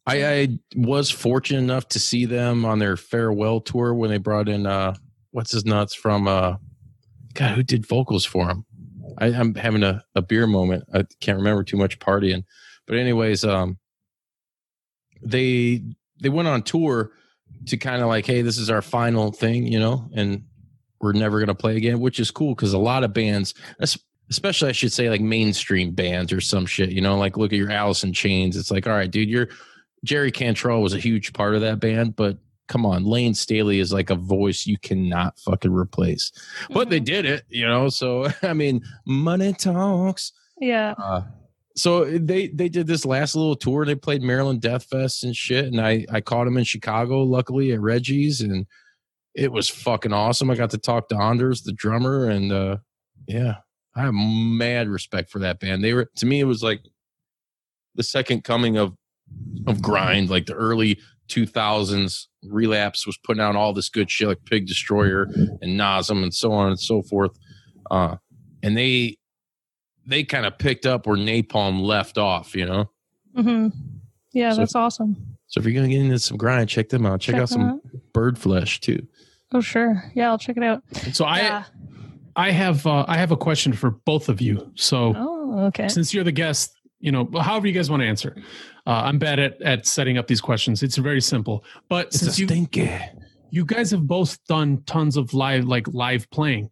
I, I was fortunate enough to see them on their farewell tour when they brought in uh, what's his nuts from uh, God, who did vocals for him? I, I'm having a, a beer moment. I can't remember too much partying, but anyways, um, they they went on tour to kind of like, hey, this is our final thing, you know, and we're never gonna play again, which is cool because a lot of bands, especially I should say like mainstream bands or some shit, you know, like look at your Alice in Chains. It's like, all right, dude, you're Jerry Cantrell was a huge part of that band, but come on, Layne Staley is like a voice you cannot fucking replace. But they Mhm. did it, you know. So I mean, money talks. yeah Uh, so they they did this last little tour. They played Maryland Death Fest and shit, and I I caught them in Chicago, luckily at Reggie's, and it was fucking awesome. I got to talk to Anders, the drummer, and uh, yeah, I have mad respect for that band. They were to me, it was like the second coming of of grind, like the early 2000s. Relapse was putting out all this good shit like Pig Destroyer and Nasum and so on and so forth. Uh, and they they kind of picked up where Napalm left off, you know. hmm yeah So- that's awesome So if you're gonna get into some grind, check them out. Check, out them some Birdflesh too. oh sure yeah i'll check it out So yeah. I have uh, I have a question for both of you. So oh okay since you're the guest, you know, however you guys want to answer. Uh, I'm bad at at setting up these questions. It's very simple. But since you stinky. you guys have both done tons of live like live playing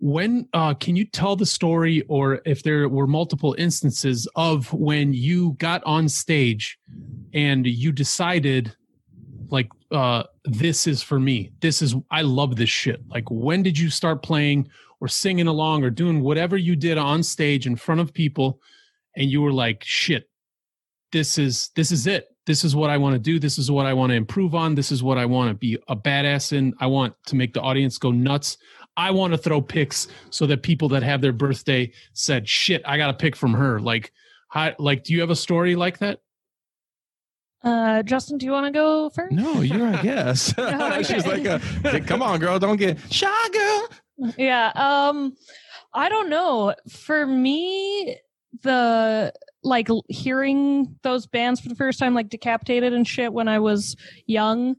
when uh, can you tell the story or if there were multiple instances of when you got on stage and you decided like uh this is for me this is i love this shit like when did you start playing or singing along or doing whatever you did on stage in front of people and you were like shit this is this is it. This is what i want to do. This is what i want to improve on. This is what i want to be a badass in. I want to make the audience go nuts. I want to throw picks so that people that have their birthday said shit i got a pick from her like how, like do you have a story like that? Uh, Justin, do you want to go first? No, you're a guess. Oh, She's like, a, come on, girl, don't get shy, girl. Yeah. Um, I don't know. For me, the like hearing those bands for the first time, like Decapitated and shit, when I was young,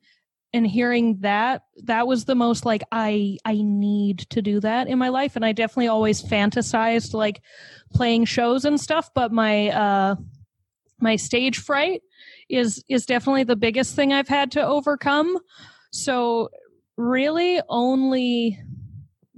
and hearing that, that was the most like I I need to do that in my life, and I definitely always fantasized like playing shows and stuff. But my uh my stage fright is is definitely the biggest thing I've had to overcome. So really only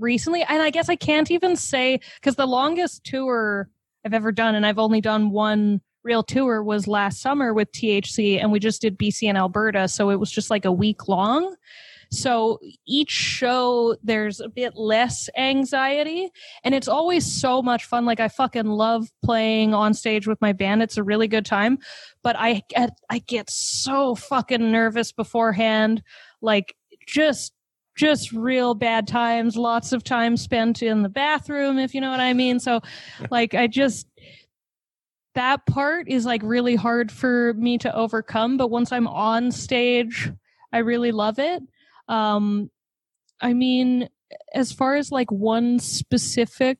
recently and I guess I can't even say cuz the longest tour I've ever done and I've only done one real tour was last summer with THC and we just did BC and Alberta so it was just like a week long. So each show there's a bit less anxiety and it's always so much fun like I fucking love playing on stage with my band. It's a really good time, but I get I get so fucking nervous beforehand like just just real bad times lots of time spent in the bathroom if you know what i mean. So like i just that part is like really hard for me to overcome but once i'm on stage i really love it. Um i mean as far as like one specific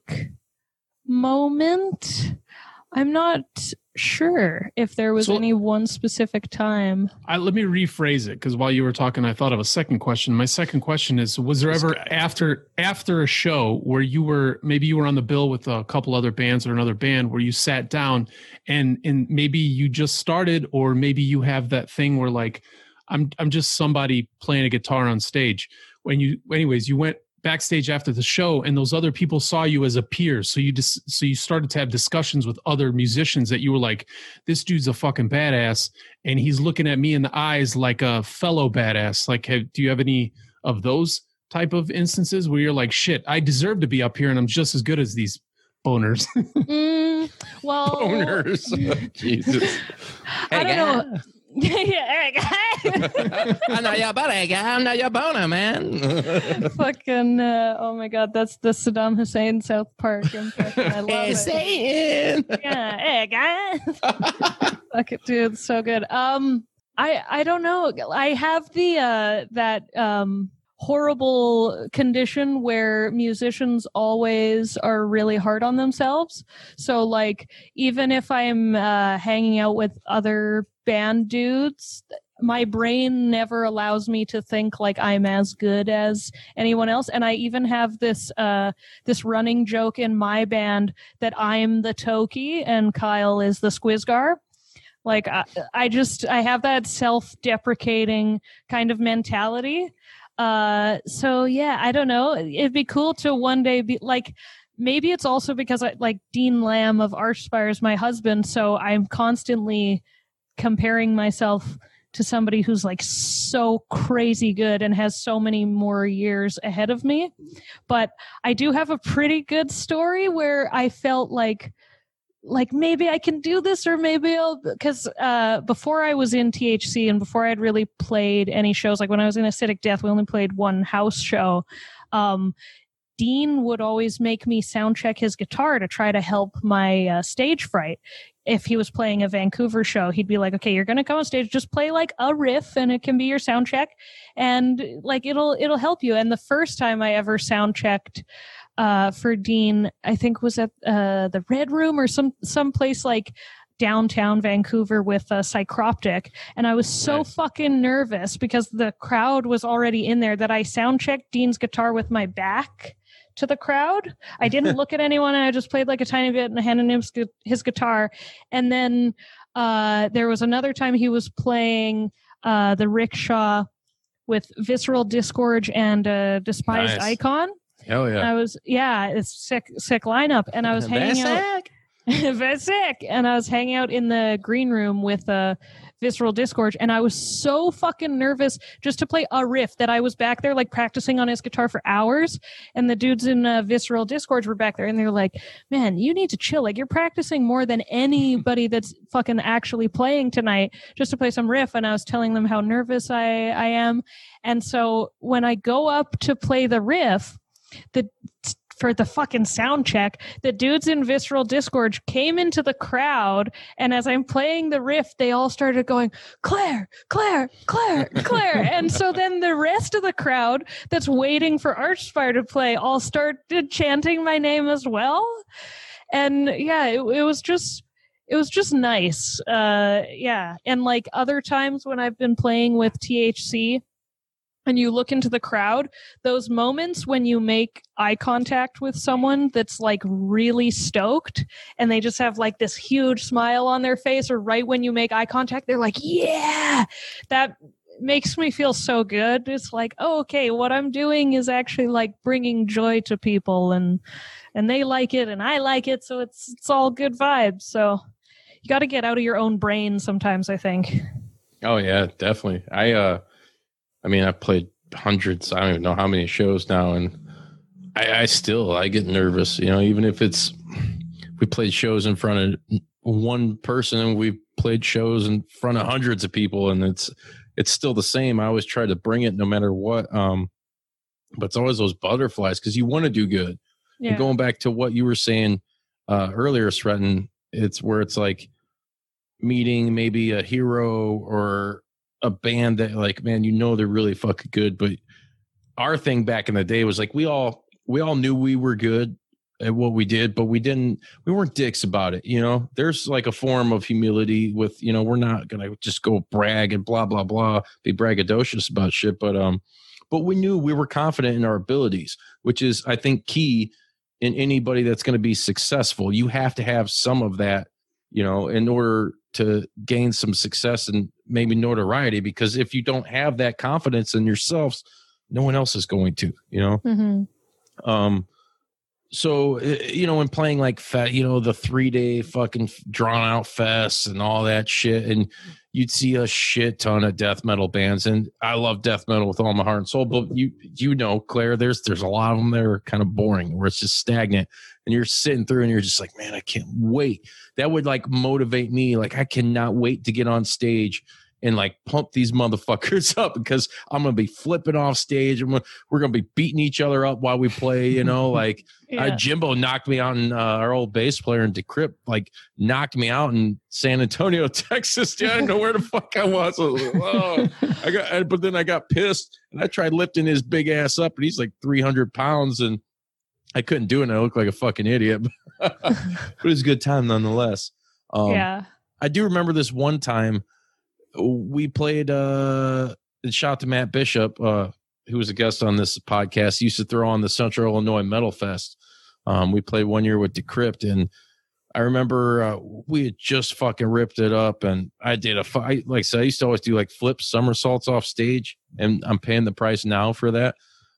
moment i'm not sure if there was So- any one specific time I, let me rephrase it because while you were talking, I thought of a second question. My second question is: Was there ever after after a show where you were maybe you were on the bill with a couple other bands or another band where you sat down and and maybe you just started, or maybe you have that thing where like I'm I'm just somebody playing a guitar on stage. When you, anyways, you went backstage after the show and those other people saw you as a peer so you just so you started to have discussions with other musicians that you were like this dude's a fucking badass and he's looking at me in the eyes like a fellow badass like have, do you have any of those type of instances where you're like shit i deserve to be up here and i'm just as good as these boners mm, well Boners. Jesus. I don't know. yeah, Eric. I know your buddy guy. I know your boner, man. Fucking, uh, oh my god, that's the Saddam Hussein South Park impression. I love Hey, it. saying. Yeah, hey. Fuck it, dude, so good. Um, I I don't know. I have the uh that um horrible condition where musicians always are really hard on themselves. So like even if I'm uh hanging out with other band dudes, my brain never allows me to think like I'm as good as anyone else. And I even have this uh this running joke in my band that I'm the Toki and Kyle is the Skwisgaar. Like I, I just I have that self-deprecating kind of mentality. Uh so yeah, I don't know. It'd be cool to one day be like maybe it's also because I like Dean Lamb of Archspire is my husband, so I'm constantly comparing myself to somebody who's like so crazy good and has so many more years ahead of me. But I do have a pretty good story where I felt like like maybe I can do this or maybe I'll because uh before I was in THC and before I'd really played any shows like when I was in Acidic Death we only played one house show um Dean would always make me sound check his guitar to try to help my uh, stage fright if he was playing a Vancouver show, he'd be like, "Okay, you're going to come on stage, just play like a riff, and it can be your sound check, and like it'll it'll help you." And the first time I ever sound checked uh, for Dean, I think was at uh, the Red Room or some some place like downtown Vancouver with a Psychroptic, and I was so Nice. fucking nervous because the crowd was already in there that I sound checked Dean's guitar with my back to the crowd. I didn't look at anyone. I just played like a tiny bit and handed him his, his guitar. And then uh, there was another time he was playing uh, the rickshaw with Visceral Disgorge and uh, Despised Nice. Icon. Hell And yeah. I was, yeah, it's sick, sick lineup. And I was hanging out. Sick. And I was hanging out in the green room with uh, Visceral Disgorge, and I was so fucking nervous just to play a riff that I was back there like practicing on his guitar for hours, and the dudes in uh, Visceral Disgorge were back there, and they're like, "Man, you need to chill. Like you're practicing more than anybody that's fucking actually playing tonight just to play some riff." And I was telling them how nervous I I am, and so when I go up to play the riff, the for the fucking sound check, the dudes in Visceral Disgorge came into the crowd, and as I'm playing the riff, they all started going, Claire, Claire, Claire, Claire. and so then the rest of the crowd that's waiting for Archspire to play all started chanting my name as well. And yeah, it, it was just it was just nice. Uh yeah. And like other times when I've been playing with THC, and you look into the crowd, those moments when you make eye contact with someone that's like really stoked and they just have like this huge smile on their face, or right when you make eye contact, they're like, yeah, that makes me feel so good. It's like, oh, okay, what I'm doing is actually like bringing joy to people and, and they like it and I like it. So it's, it's all good vibes. So you got to get out of your own brain sometimes, I think. Oh yeah, definitely. I, uh, I mean, I've played hundreds. I don't even know how many shows now, and I, I still I get nervous. You know, even if it's we played shows in front of one person, and we played shows in front of hundreds of people, and it's it's still the same. I always try to bring it no matter what. Um, but it's always those butterflies because you want to do good. Yeah. And going back to what you were saying uh, earlier, Sretton, it's where it's like meeting maybe a hero or a band that like man you know they're really fucking good but our thing back in the day was like we all we all knew we were good at what we did but we didn't we weren't dicks about it you know? There's like a form of humility with you know we're not gonna just go brag and blah blah blah be braggadocious about shit but um but we knew we were confident in our abilities which is i think key in anybody that's going to be successful. You have to have some of that you know in order to gain some success and maybe notoriety because if you don't have that confidence in yourselves no one else is going to you know mm-hmm. um so you know when playing like fat you know the three day fucking drawn out fests and all that shit and you'd see a shit ton of death metal bands and i love death metal with all my heart and soul but you you know claire there's there's a lot of them that are kind of boring where it's just stagnant and you're sitting through and you're just like man i can't wait that would like motivate me like i cannot wait to get on stage and like pump these motherfuckers up because I'm gonna be flipping off stage and we're gonna be beating each other up while we play. You know, like yeah. uh, Jimbo knocked me out, and uh, our old bass player in Decrypt like knocked me out in San Antonio, Texas. Yeah, I didn't know where the fuck I was. I, was like. I got, but then I got pissed and I tried lifting his big ass up, and he's like 300 pounds, and I couldn't do it. and I looked like a fucking idiot, but it was a good time nonetheless. Um, yeah, I do remember this one time we played uh shout to Matt Bishop, uh, who was a guest on this podcast. He used to throw on the Central Illinois Metal Fest. Um, we played one year with Decrypt, and I remember uh, we had just fucking ripped it up, and I did a fight. Like I said, I used to always do like flips, somersaults off stage, and I'm paying the price now for that.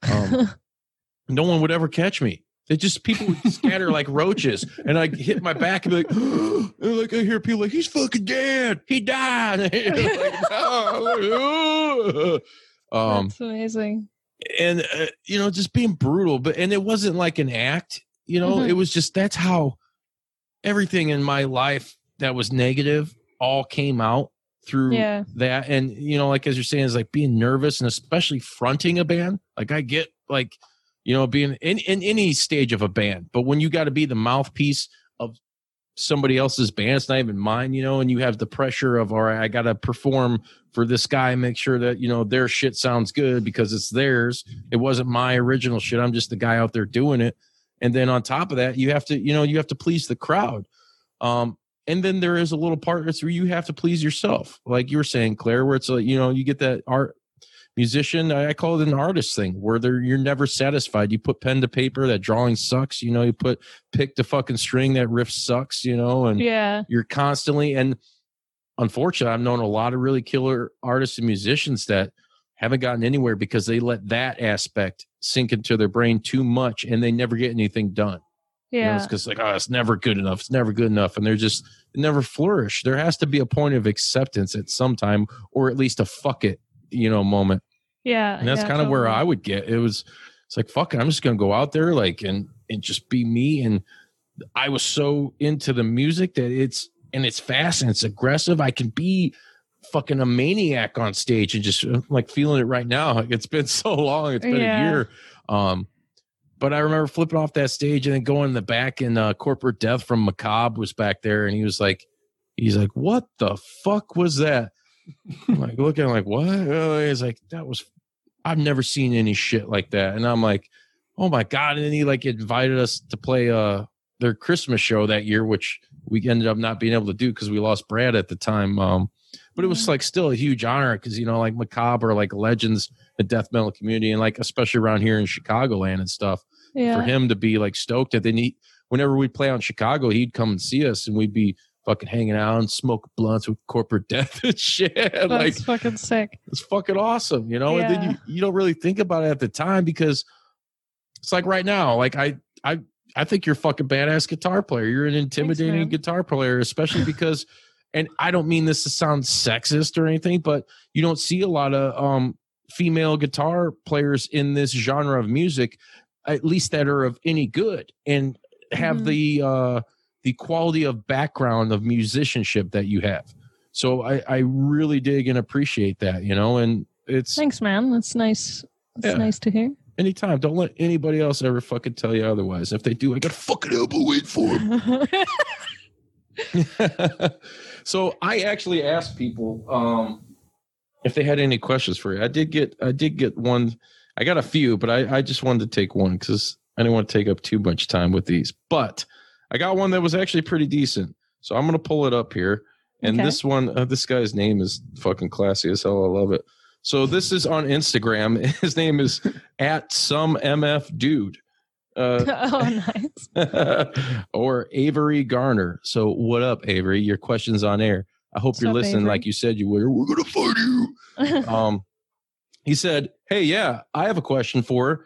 Um, no one would ever catch me. They just people would scatter like roaches, and I hit my back and be like, and like I hear people like, "He's fucking dead. He died." like, um, That's amazing. And uh, you know, just being brutal, but and it wasn't like an act. You know, mm-hmm. it was just that's how everything in my life that was negative all came out through yeah. that. And you know, like as you're saying, is like being nervous and especially fronting a band. Like I get like you know, being in, in any stage of a band. But when you got to be the mouthpiece of somebody else's band, it's not even mine, you know, and you have the pressure of, all right, I got to perform for this guy, make sure that, you know, their shit sounds good because it's theirs. It wasn't my original shit. I'm just the guy out there doing it. And then on top of that, you have to, you know, you have to please the crowd. Um, and then there is a little part where you have to please yourself, like you were saying, Claire, where it's like, you know, you get that art musician i call it an artist thing where there you're never satisfied you put pen to paper that drawing sucks you know you put pick to fucking string that riff sucks you know and yeah you're constantly and unfortunately i've known a lot of really killer artists and musicians that haven't gotten anywhere because they let that aspect sink into their brain too much and they never get anything done Yeah. It's because like, oh, it's never good enough. It's never good enough, and they're just they never flourish. There has to be a point of acceptance at some time, or at least a fuck it, you know, moment. yeah. And that's yeah, kind of where. I would get. It was it's like fuck it, I'm just gonna go out there like and and just be me. And I was so into the music that it's and it's fast and it's aggressive. I can be fucking a maniac on stage and just uh, like feeling it right now. It's been so long. It's been Yeah. a year. Um, but I remember flipping off that stage and then going in the back and uh, corporate death from Macabre was back there and he was like, he's like, what the fuck was that? I'm like looking like what? Uh, He's like, that was, I've never seen any shit like that. And I'm like, oh my god! And then he like invited us to play uh their Christmas show that year, which we ended up not being able to do because we lost Brad at the time. Um, but it was like still a huge honor because you know like Macabre are like legends in death metal community and like especially around here in Chicagoland and stuff Yeah. for him to be like stoked. And then he, whenever we'd play on Chicago, he'd come and see us, and we'd be fucking hanging out and smoke blunts with corporate death and shit. That's like fucking sick. it's fucking awesome, you know. And then you, you don't really think about it at the time because it's like right now, like I I I think you're a fucking badass guitar player. You're an intimidating man. guitar player, especially because and I don't mean this to sound sexist or anything, but you don't see a lot of um female guitar players in this genre of music, at least that are of any good and have Mhm. the uh the quality of background of musicianship that you have. So I, I really dig and appreciate that, you know, and it's Thanks, man. That's nice. That's Yeah. nice to hear. anytime. Don't let anybody else ever fucking tell you otherwise. If they do, I got fucking elbow wait for them. so I actually asked people um, if they had any questions for you. I did get I did get one. I got a few, but I, I just wanted to take one because I didn't want to take up too much time with these. But I got one that was actually pretty decent. So I'm gonna pull it up here. And Okay. this one, uh, this guy's name is fucking classy as hell. I love it. So this is on Instagram. His name is at some mf dude. Uh, oh, nice. or Avery Garner. So what up, Avery? Your question's on air. I hope What's you're up, listening Avery? like you said you or We're gonna find you. Um, he said, "Hey, yeah, I have a question for."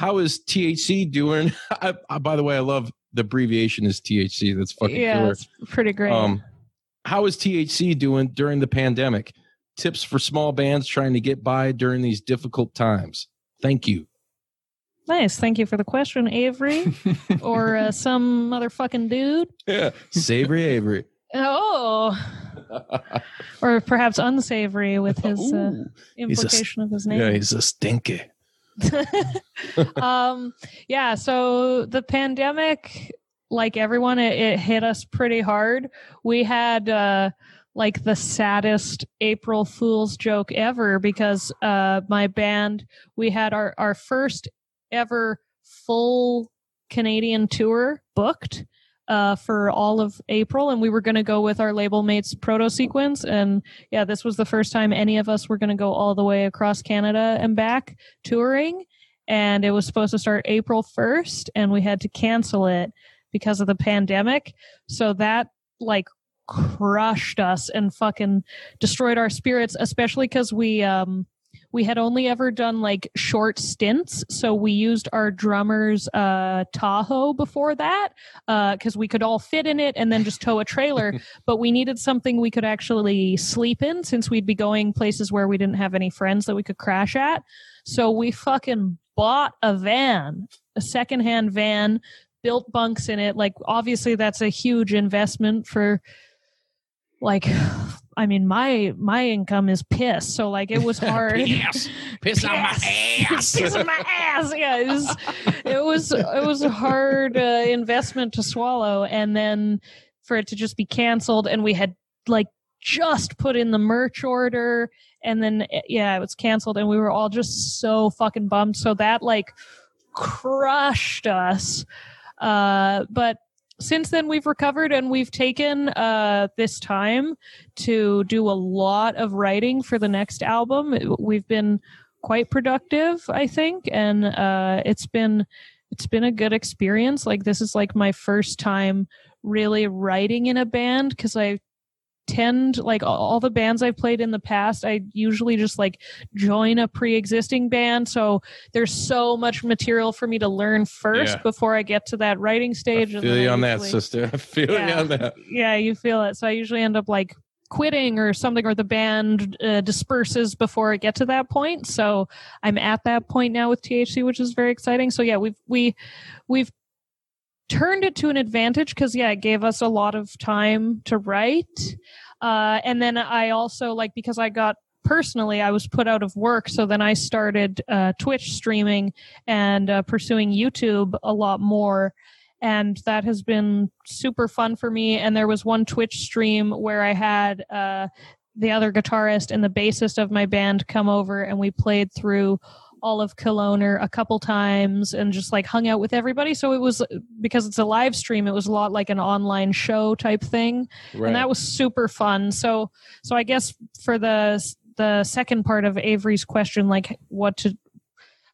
How is THC doing? I, I, by the way, I love the abbreviation is THC. That's fucking yeah, killer. it's pretty great. Um, how is THC doing during the pandemic? Tips for small bands trying to get by during these difficult times. Thank you. nice. Thank you for the question, Avery, or uh, some motherfucking dude. Yeah, Savory Avery. Oh, or perhaps unsavory with his uh, Ooh. He's a- implication of his name. Yeah, he's a stinky. um yeah so the pandemic like everyone it, it hit us pretty hard. We had uh like the saddest april fool's joke ever because uh my band we had our our first ever full canadian tour booked uh, for all of April, and we were going to go with our label mates Protosequence, and yeah, this was the first time any of us were going to go all the way across Canada and back touring and it was supposed to start April 1st and we had to cancel it because of the pandemic. So that like crushed us and fucking destroyed our spirits, especially because we um we had only ever done like short stints. So we used our drummer's uh Tahoe before that because we could all fit in it and then just tow a trailer. but we needed something we could actually sleep in since we'd be going places where we didn't have any friends that we could crash at. So we fucking bought a van, a secondhand van, built bunks in it. Like obviously that's a huge investment for like I mean my my income is piss. So like it was hard. Piss. Piss on my ass. piss on my ass. Yeah, it was it was it was a hard uh, investment to swallow and then for it to just be canceled and we had like just put in the merch order and then eh, yeah it was canceled and we were all just so fucking bummed so that like crushed us Uh, but since then we've recovered and we've taken uh, this time to do a lot of writing for the next album. We've been quite productive, I think, and uh, it's been it's been a good experience. Like this is like my first time really writing in a band because I tend like all the bands I've played in the past, I usually just like join a pre-existing band. So there's so much material for me to learn first Yeah. before I get to that writing stage. I feel you on that, sister. I feel Yeah. you on that. Yeah, you feel it. So I usually end up like quitting or something, or the band uh, disperses before I get to that point. So I'm at that point now with THC, which is very exciting. So yeah, we've we we've turned it to an advantage because yeah, it gave us a lot of time to write. Uh, and then I also like because I got personally I was put out of work, so then I started uh, Twitch streaming and uh, pursuing YouTube a lot more and that has been super fun for me. And there was one Twitch stream where I had uh, the other guitarist and the bassist of my band come over, and we played through all of Killowner a couple times and just like hung out with everybody. So it was because it's a live stream, it was a lot like an online show type thing Right. and that was super fun so so i guess for the the second part of avery's question like what to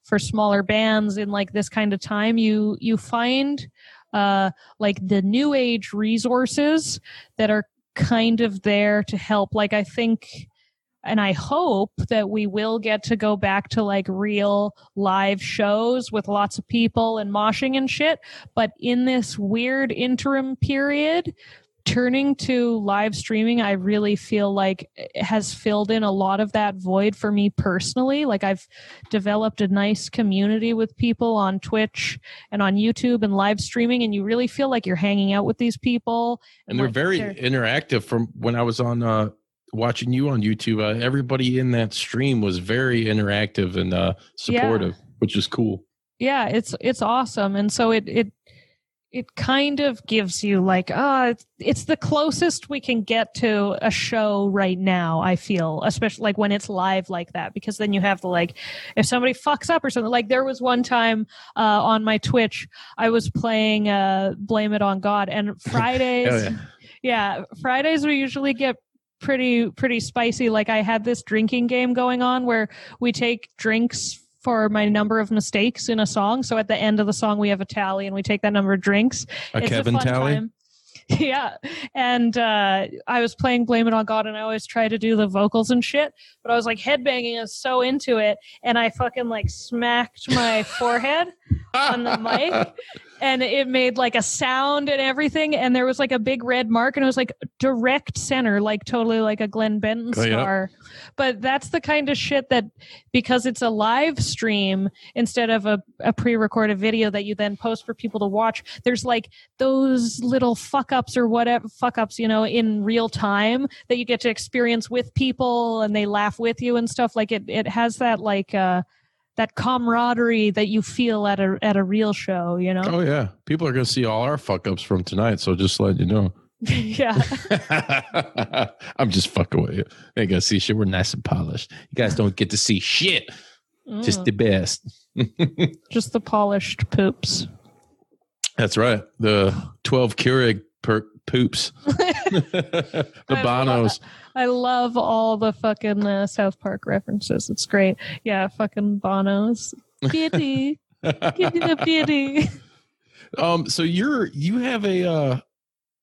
for smaller bands in like this kind of time you you find uh like the new age resources that are kind of there to help like i think and I hope that we will get to go back to like real live shows with lots of people and moshing and shit. But in this weird interim period, turning to live streaming, I really feel like it has filled in a lot of that void for me personally. Like I've developed a nice community with people on Twitch and on YouTube and live streaming, and you really feel like you're hanging out with these people. and they're like, very interactive from when I was on uh watching you on YouTube. Uh, everybody in that stream was very interactive and uh supportive, which is cool. yeah it's it's awesome and so it it it kind of gives you like ah it's, it's the closest we can get to a show right now i feel especially like when it's live like that because then you have the like if somebody fucks up or something like there was one time uh on my twitch i was playing uh blame it on god and fridays yeah. yeah fridays we usually get pretty pretty spicy. Like i had this drinking game going on where we take drinks for my number of mistakes in a song. So at the end of the song we have a tally and we take that number of drinks. A It's Kevin fun Tally. time. yeah. And uh i was playing blame it on god and i always try to do the vocals and shit but i was like headbanging i was so into it and i fucking like smacked my forehead on the mic and it made like a sound and everything and there was like a big red mark and it was like direct center like totally like a glenn benton Oh, yeah. star but that's the kind of shit that because it's a live stream instead of a, a pre-recorded video that you then post for people to watch there's like those little fuck ups or whatever fuck ups you know in real time that you get to experience with people and they laugh with you and stuff like it it has that like uh that camaraderie that you feel at a at a real show you know Oh yeah, people are gonna see all our fuck ups from tonight. So just let you know. yeah I'm just fucking with you. They ain't gonna see shit. We're nice and polished. You guys don't get to see shit. Just Mm, the best. just the polished poops That's right. The 12 Keurig per- poops. the Bonos. I love all the fucking uh, South Park references. It's great. Yeah, fucking Bonos. Pity. Give me the pity. um, so you're you have a uh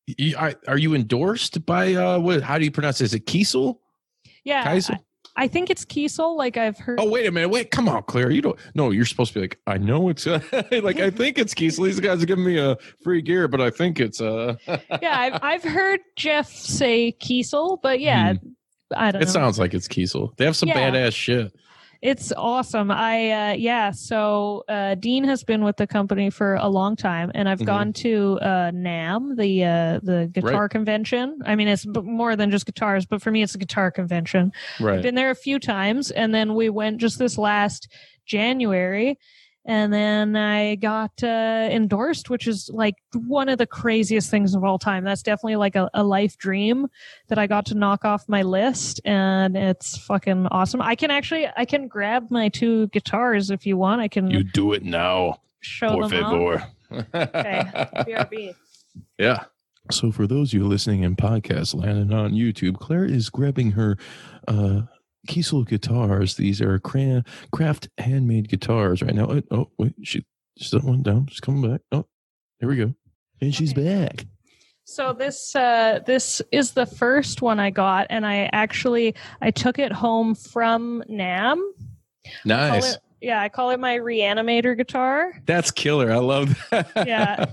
you, are, are you endorsed by uh what how do you pronounce it? Is it Kiesel? Yeah. Kiesel? I, think it's Kiesel. Like I've heard. Oh wait a minute, wait, come on, Claire. You don't no, you're supposed to be like, I know it's uh, like I think it's Kiesel. These guys are giving me a free gear, but I think it's uh yeah, I've, I've heard Jeff say Kiesel, but yeah, I don't it know. sounds like it's Kiesel. They have some Yeah. badass shit. It's awesome. I uh yeah, so uh Dean has been with the company for a long time and I've Mhm. gone to uh NAMM, the uh the guitar Right. convention. I mean it's more than just guitars, but for me it's a guitar convention. Right. I've Been there a few times and then we went just this last January and then I got uh, endorsed, which is like one of the craziest things of all time. That's definitely like a, a life dream that I got to knock off my list, and it's fucking awesome. I can actually I can grab my two guitars if you want. I can You do it now. show Por them favor. Okay, BRB. Yeah. So for those of you listening in podcast land and on YouTube, Claire is grabbing her uh Kiesel guitars. These are cra- craft handmade guitars right now. Oh, oh wait, she just went down. She's coming back. Oh, here we go. And she's Okay. back. So this uh, this is the first one I got, and I actually I took it home from NAMM. Nice. it- yeah, I call it my reanimator guitar. That's killer. I love that. Yeah.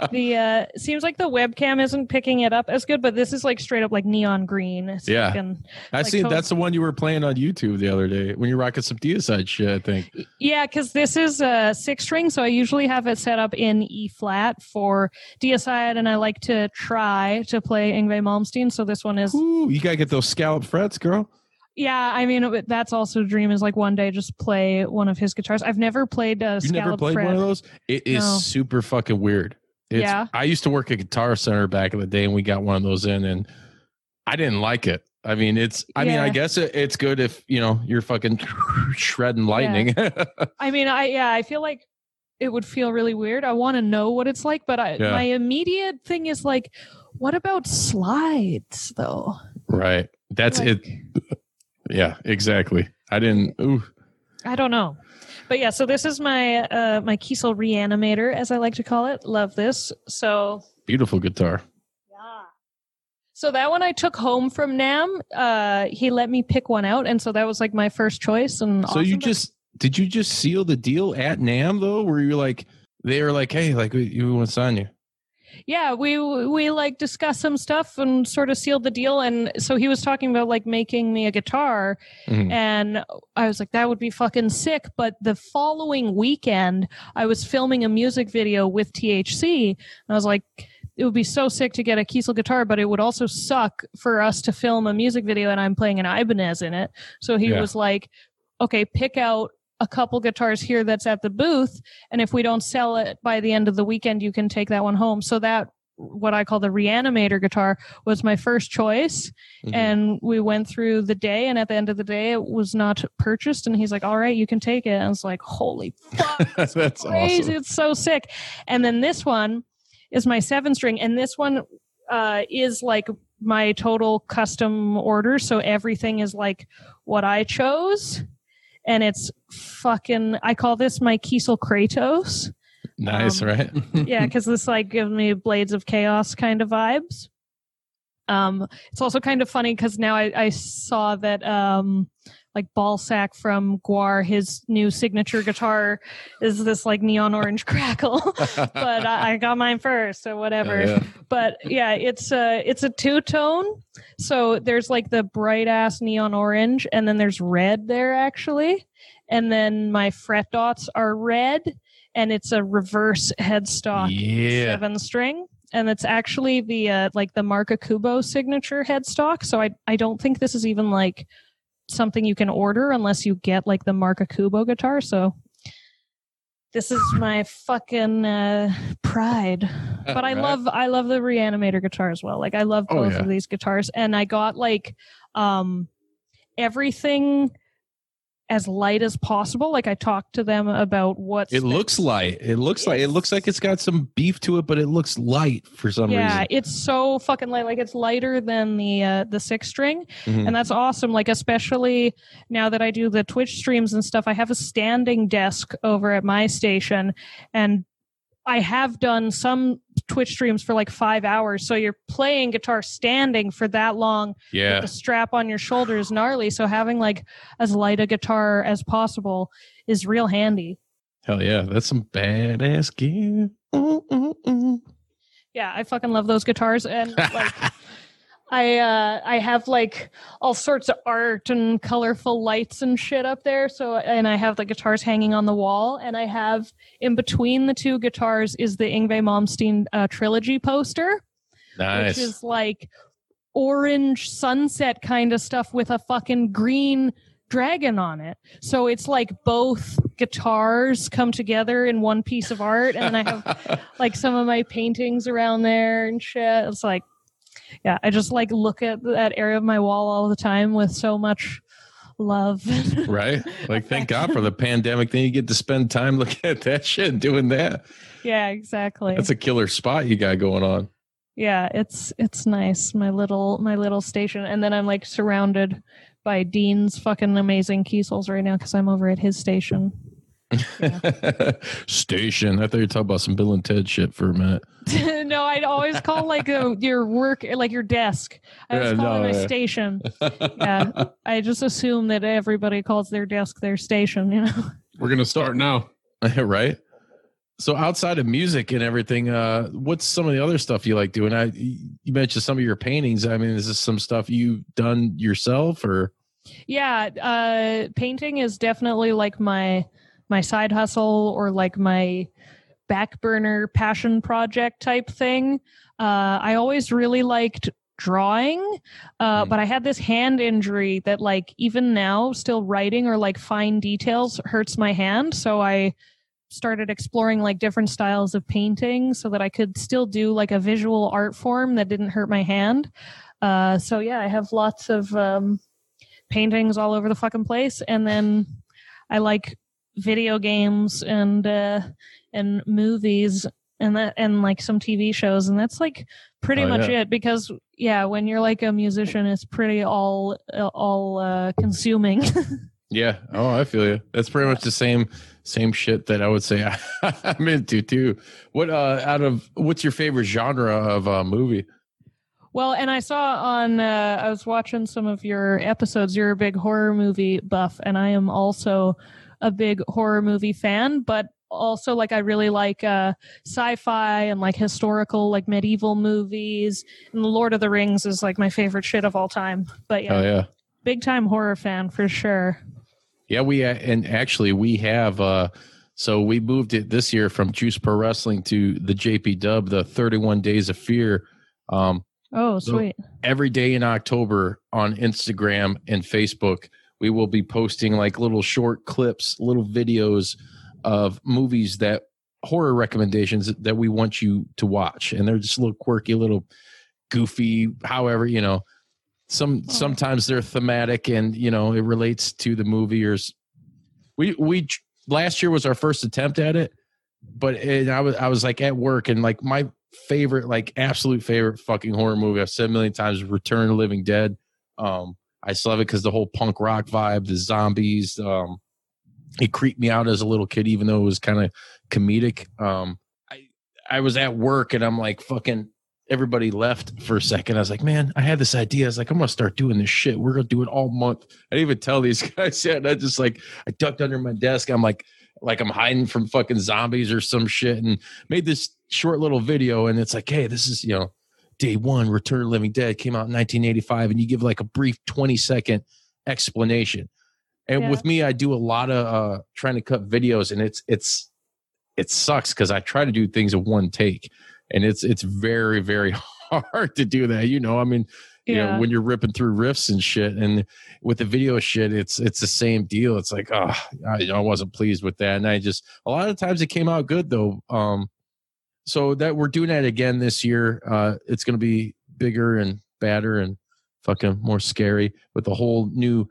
The uh, seems like the webcam isn't picking it up as good, but this is like straight up like neon green. It's Yeah. fucking- I like see. That's the one you were playing on YouTube the other day when you're rocking some Deicide shit. I think. Yeah, because this is a six string, so I usually have it set up in E flat for deicide, and I like to try to play Yngwie Malmsteen. So this one is, Ooh, you gotta get those scallop frets, girl. Yeah. I mean, that's also a dream is like one day just play one of his guitars. I've never played a You never played fret. one of those? It is No. super fucking weird. It's, Yeah. I used to work at Guitar Center back in the day, and we got one of those in, and I didn't like it. I mean, it's. I mean, I guess it, it's good if you know you're fucking shredding lightning. I mean, I yeah, I feel like it would feel really weird. I want to know what it's like, but I, Yeah. my immediate thing is like, what about slides though? right. That's Like- it. Yeah, exactly. I didn't. Ooh. I don't know. But yeah, so this is my uh my Kiesel reanimator, as I like to call it. Love this. So Beautiful guitar. yeah. So that one I took home from NAMM. Uh he let me pick one out, and so that was like my first choice. And So you awesome. just did you just seal the deal at NAMM though? Where you like they were like, hey, like we, we want to sign you. Yeah we we like discussed some stuff and sort of sealed the deal and so he was talking about like making me a guitar Mhm. and i was like that would be fucking sick but the following weekend i was filming a music video with thc and i was like it would be so sick to get a Kiesel guitar, but it would also suck for us to film a music video and I'm playing an Ibanez in it. So he Yeah. was like, okay, pick out a couple guitars here that's at the booth. And if we don't sell it by the end of the weekend, you can take that one home. So that, what I call the reanimator guitar, was my first choice. Mhm. And we went through the day, and at the end of the day, it was not purchased. And he's like, all right, you can take it. And I was like, holy fuck That's crazy. awesome. It's so sick. And then this one is my seven string, and this one uh, is like my total custom order. So everything is like what I chose, and it's fucking. I call this my Kiesel Kratos. Nice, um, right? yeah, because this like gives me Blades of Chaos kind of vibes. Um, it's also kind of funny because now I, I saw that um, like Balsac from GWAR, his new signature guitar is this like neon orange crackle. but I, I got mine first, so whatever. Yeah, yeah. But yeah, it's a it's a two tone. So there's like the bright ass neon orange, and then there's red there actually, and then my fret dots are red, and it's a reverse headstock Yeah. seven string. And it's actually the uh, like the Marca Kubo signature headstock. So I I don't think this is even like something you can order unless you get like the Marca Kubo guitar. So this is my fucking uh, pride. But I Right. love I love the Reanimator guitar as well. Like I love Oh, both yeah. of these guitars, and I got like um everything as light as possible. Like I talked to them about what It looks light. It looks like it looks like it's got some beef to it, but it looks light for some yeah, reason. Yeah, it's so fucking light. Like it's lighter than the uh, the six string, Mhm. and that's awesome. Like especially now that I do the Twitch streams and stuff, I have a standing desk over at my station, and I have done some Twitch streams for like five hours. So you're playing guitar standing for that long Yeah. with the strap on your shoulder is gnarly. So having like as light a guitar as possible is real handy. Hell yeah. That's some badass gear. Mm, mm, mm. Yeah, I fucking love those guitars and like I uh I have like all sorts of art and colorful lights and shit up there. So and I have the guitars hanging on the wall and I have in between the two guitars is the Yngwie Malmsteen uh, trilogy poster, Nice. which is like orange sunset kind of stuff with a fucking green dragon on it. So it's like both guitars come together in one piece of art and then I have like some of my paintings around there and shit. It's like, yeah, I just like look at that area of my wall all the time with so much love. right? Like, thank God for the pandemic. Then you get to spend time looking at that shit doing that. yeah, exactly. That's a killer spot you got going on. yeah, it's it's nice. My little my little station, and then I'm like surrounded by Dean's fucking amazing Kiesels right now because I'm over at his station. Station. I thought you were talking about some Bill and Ted shit for a minute. no, I'd always call like a, your work, like your desk. I always Yeah, call no, my yeah. station. Yeah, I just assume that everybody calls their desk their station. You know. We're gonna start now. right? So outside of music and everything, uh, what's some of the other stuff you like doing? I you mentioned some of your paintings. I mean, is this some stuff you've done yourself or Yeah, uh, painting is definitely like my my side hustle or like my back burner passion project type thing. Uh, I always really liked drawing, uh, Hmm. but I had this hand injury that like even now, still writing or like fine details hurts my hand. So I started exploring like different styles of painting so that I could still do like a visual art form that didn't hurt my hand. Uh, so yeah, I have lots of um, paintings all over the fucking place, and then I like video games and uh, and movies and that and like some TV shows, and that's like pretty Oh, much yeah. it. Because yeah, when you're like a musician, it's pretty all all uh, consuming. Yeah. Oh, I feel you. That's pretty much the same same shit that I would say I'm into too. What uh out of what's your favorite genre of uh movie? Well, and I saw on, uh, I was watching some of your episodes. You're a big horror movie buff, and I am also a big horror movie fan, but also like I really like uh, sci fi and like historical, like medieval movies. And The Lord of the Rings is like my favorite shit of all time. But yeah, Oh yeah. big time horror fan for sure. Yeah, we uh, and actually we have uh so we moved it this year from Juice Pro Wrestling to the JP Dub, the 31 Days of Fear. Um Oh, So- sweet. every day in October on Instagram and Facebook, we will be posting like little short clips, little videos of movies that horror recommendations that we want you to watch. And they're just little quirky, little goofy, however, you know, some Oh. sometimes they're thematic and you know it relates to the movie or we we last year was our first attempt at it but it, I was I was like at work and like my favorite like absolute favorite fucking horror movie I've said a million times Return of Living Dead. Um, I still love it because the whole punk rock vibe, the zombies. Um, it creeped me out as a little kid, even though it was kind of comedic. Um, I I was at work and I'm like fucking. Everybody left for a second. I was like, man, I had this idea. I was like, I'm gonna start doing this shit. We're gonna do it all month. I didn't even tell these guys yet. And I just like I ducked under my desk. I'm like, like I'm hiding from fucking zombies or some shit, and made this short little video. And it's like, hey, this is you know, day one, Return of the Living Dead came out in 1985, and you give like a brief 20 second explanation. And Yeah. with me, I do a lot of uh trying to cut videos, and it's it's it sucks because I try to do things in one take, and it's it's very very hard to do that. You know, I mean, you Yeah. know, when you're ripping through riffs and shit, and with the video shit, it's it's the same deal. It's like, oh, I, I wasn't pleased with that, and I just a lot of times it came out good though. Um, so that we're doing that again this year. Uh, it's going to be bigger and badder and fucking more scary with a whole new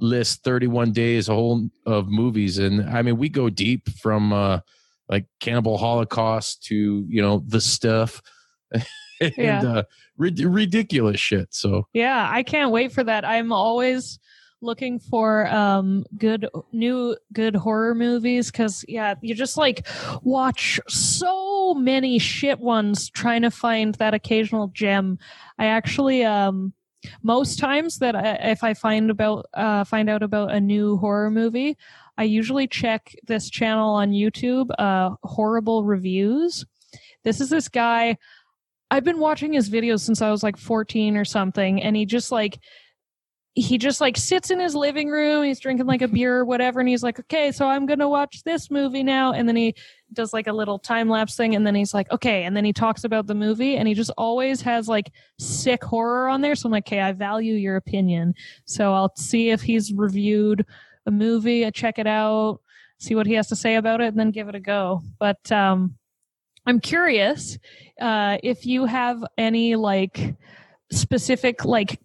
list 31 days a whole of movies and i mean we go deep from uh like cannibal holocaust to you know the stuff and Yeah. uh rid- ridiculous shit so Yeah, I can't wait for that. I'm always looking for um good new good horror movies cuz yeah, you just like watch so many shit ones trying to find that occasional gem. I actually um most times that I, if I find about uh find out about a new horror movie, I usually check this channel on YouTube, uh Horrible Reviews. This is this guy I've been watching his videos since I was like 14 or something, and he just like he just like sits in his living room, he's drinking like a beer or whatever, and he's like, Okay, so I'm gonna watch this movie now. And then he does like a little time lapse thing, and then he's like, Okay, and then he talks about the movie, and he just always has like sick horror on there. So I'm like, Okay, I value your opinion. So I'll see if he's reviewed a movie, I check it out, see what he has to say about it, and then give it a go. But um I'm curious uh, if you have any like specific like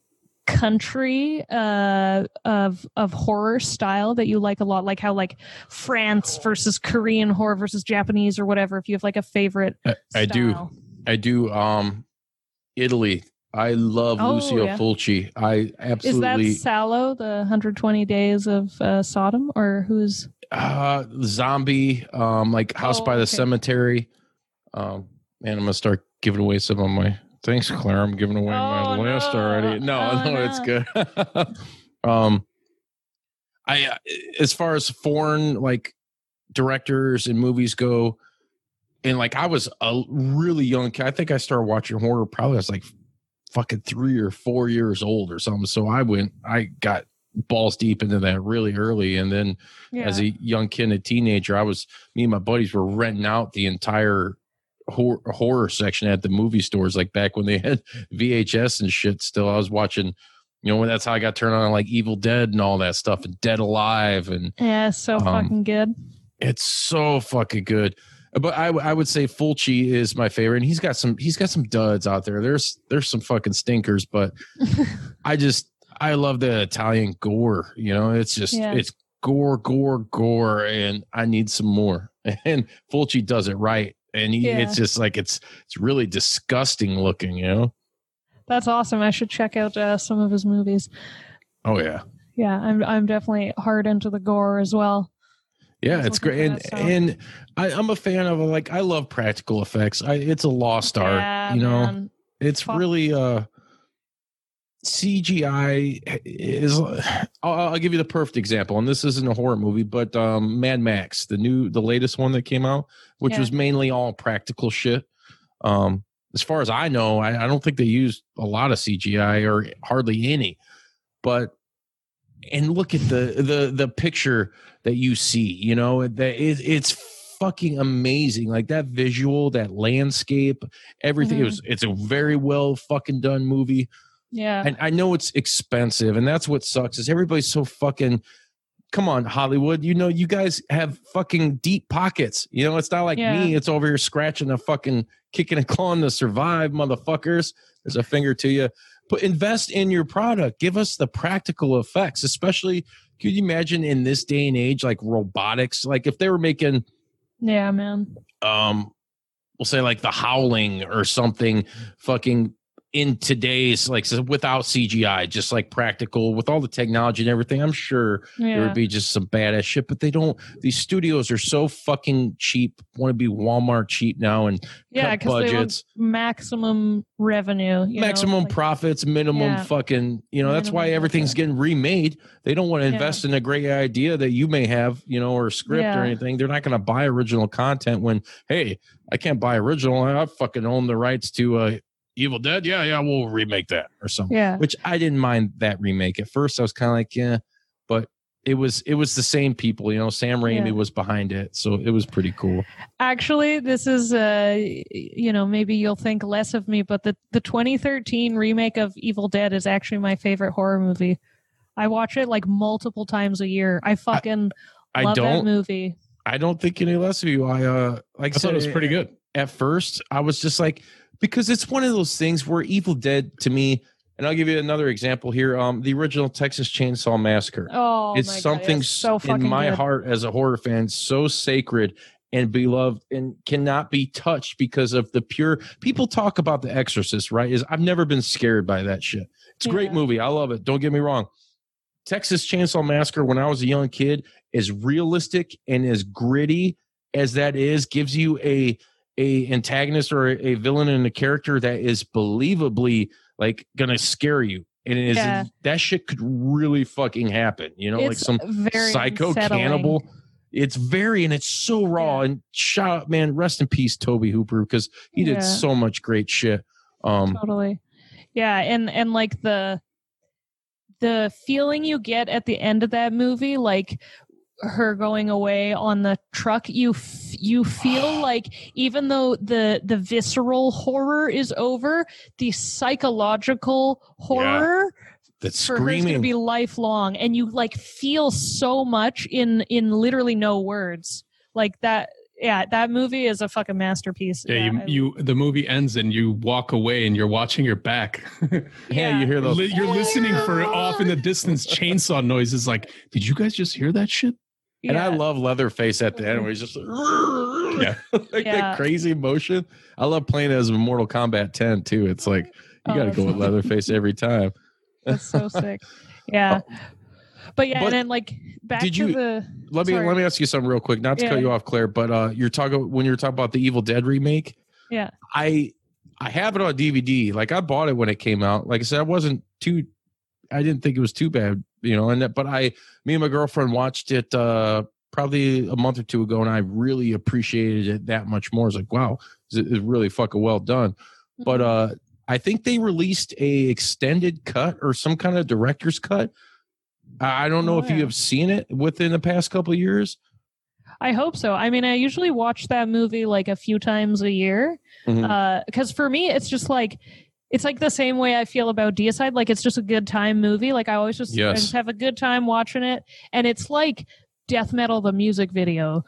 country uh of of horror style that you like a lot like how like france versus korean horror versus japanese or whatever if you have like a favorite I, I do. I do. Um, Italy. I love Oh, Lucio yeah. Fulci. I is absolutely. that Salò, the 120 days of uh, Sodom, or who's? uh zombie um like house Oh, by the okay. cemetery um and i'm gonna start giving away some of my thanks claire. I'm giving away my Oh, list no. already. No Oh, no it's good. Um i uh, as far as foreign like directors and movies go and like i was a really young kid i think i started watching horror probably I was like fucking three or four years old or something. So i went i got balls deep into that really early. And then Yeah. as a young kid and a teenager, I was me and my buddies were renting out the entire horror, horror section at the movie stores, like back when they had VHS and shit. Still, I was watching. You know, that's how I got turned on like Evil Dead and all that stuff, and Dead Alive, and yeah, so um, fucking good. it's so fucking good. But I, I would say Fulci is my favorite, and he's got some he's got some duds out there. There's there's some fucking stinkers, but I just I love the Italian gore. You know, it's just Yeah. it's gore, gore, gore, and I need some more. And Fulci does it right, and he, Yeah. it's just like it's it's really disgusting looking. You know? That's awesome. I should check out uh, some of his movies. Oh yeah, Yeah, I'm I'm definitely hard into the gore as well. yeah, it's great. And that and I, I'm a fan of like I love practical effects. I it's a lost art. Yeah, you know, man. it's Fuck. really uh CGI is. I'll, I'll give you the perfect example, and this isn't a horror movie, but um, Mad Max, the new, the latest one that came out, which Yeah. was mainly all practical shit. Um, as far as I know, I, I don't think they used a lot of CGI or hardly any. But and look at the the the picture that you see. You know that it, it's fucking amazing. Like that visual, that landscape, everything. It Mhm. was. It's a very well fucking done movie. Yeah. And I know it's expensive, and that's what sucks. Is everybody's so fucking. Come on, Hollywood. You know, you guys have fucking deep pockets. You know, it's not like Yeah. me. It's over here scratching a fucking kicking and clawing to survive, motherfuckers. There's a finger to you. But invest in your product. Give us the practical effects, especially. Could you imagine in this day and age, like robotics? Like if they were making yeah, man. um we'll say like the howling or something fucking in today's like so without CGI, just like practical with all the technology and everything, I'm sure there would be just some badass shit. But they don't. These studios are so fucking cheap. Want to be Walmart cheap now and yeah, cut because they want budgets, maximum revenue. you know, maximum like- profits, minimum Yeah. fucking. You know that's why everything's budget. getting remade. They don't want to Yeah. invest in a great idea that you may have, you know, or a script or anything. They're not going to buy original content when, hey, I can't buy original. I fucking own the rights to uh, Evil Dead. Yeah, yeah, we'll remake that or something. Yeah. Which I didn't mind that remake at first. I was kind of like, yeah, but it was it was the same people. You know, Sam Raimi Yeah. was behind it, so it was pretty cool. Actually, this is uh you know, maybe you'll think less of me, but the the 2013 remake of Evil Dead is actually my favorite horror movie. I watch it like multiple times a year. I fucking I love that don't movie. I don't think any less of you. I uh like I thought it was pretty good. at first i was just like because it's one of those things where evil dead to me and i'll give you another example here um the original texas chainsaw massacre. Oh, it's God, something it's so in my good. heart as a horror fan so sacred and beloved and cannot be touched because of the pure people talk about the exorcist right? Is i've never been scared by that shit. It's a great movie. I love it. Don't get me wrong. Texas chainsaw massacre when i was a young kid as realistic and as gritty as that is gives you a a antagonist or a, villain and a character that is believably like gonna scare you and it is Yeah. that shit could really fucking happen you know like some psycho unsettling. cannibal it's very and it's so raw Yeah. and shout out man rest in peace Tobe Hooper because he Yeah. did so much great shit um totally yeah and and like the the feeling you get at the end of that movie like her going away on the truck you f- you feel like even though the the visceral horror is over the psychological horror that's for her is going to be lifelong and you like feel so much in in literally no words like that yeah, that movie is a fucking masterpiece. Yeah, I- you, you the movie ends and you walk away and you're watching your back. Yeah, you hear those. You're listening for oh off in the distance chainsaw noises. Like, did you guys just hear that shit? And I love Leatherface at the end where he's just like, Yeah. like Yeah. that crazy motion. I love playing as Mortal Kombat 10 too. It's like you Oh, got to go with Leatherface every time. That's so sick. Yeah. But yeah, But and then like back did to you- the Let me Sorry. let me ask you something real quick. Not to cut you off, Claire, but uh, you're talking when you're talking about the Evil Dead remake. Yeah. I I have it on DVD. Like I bought it when it came out. Like I said, I wasn't too. I didn't think it was too bad, you know. And that, but I, me and my girlfriend watched it uh probably a month or two ago, and I really appreciated it that much more. It's like, wow, it's, really fucking well done. But Mm-hmm. uh, I think they released a extended cut or some kind of director's cut. I don't know Oh, if you have seen it within the past couple of years. I hope so. I mean, I usually watch that movie like a few times a year. Because for me it's just like it's like the same way I feel about Deicide. Like it's just a good time movie. Like I always just, I just have a good time watching it, and it's like death metal the music video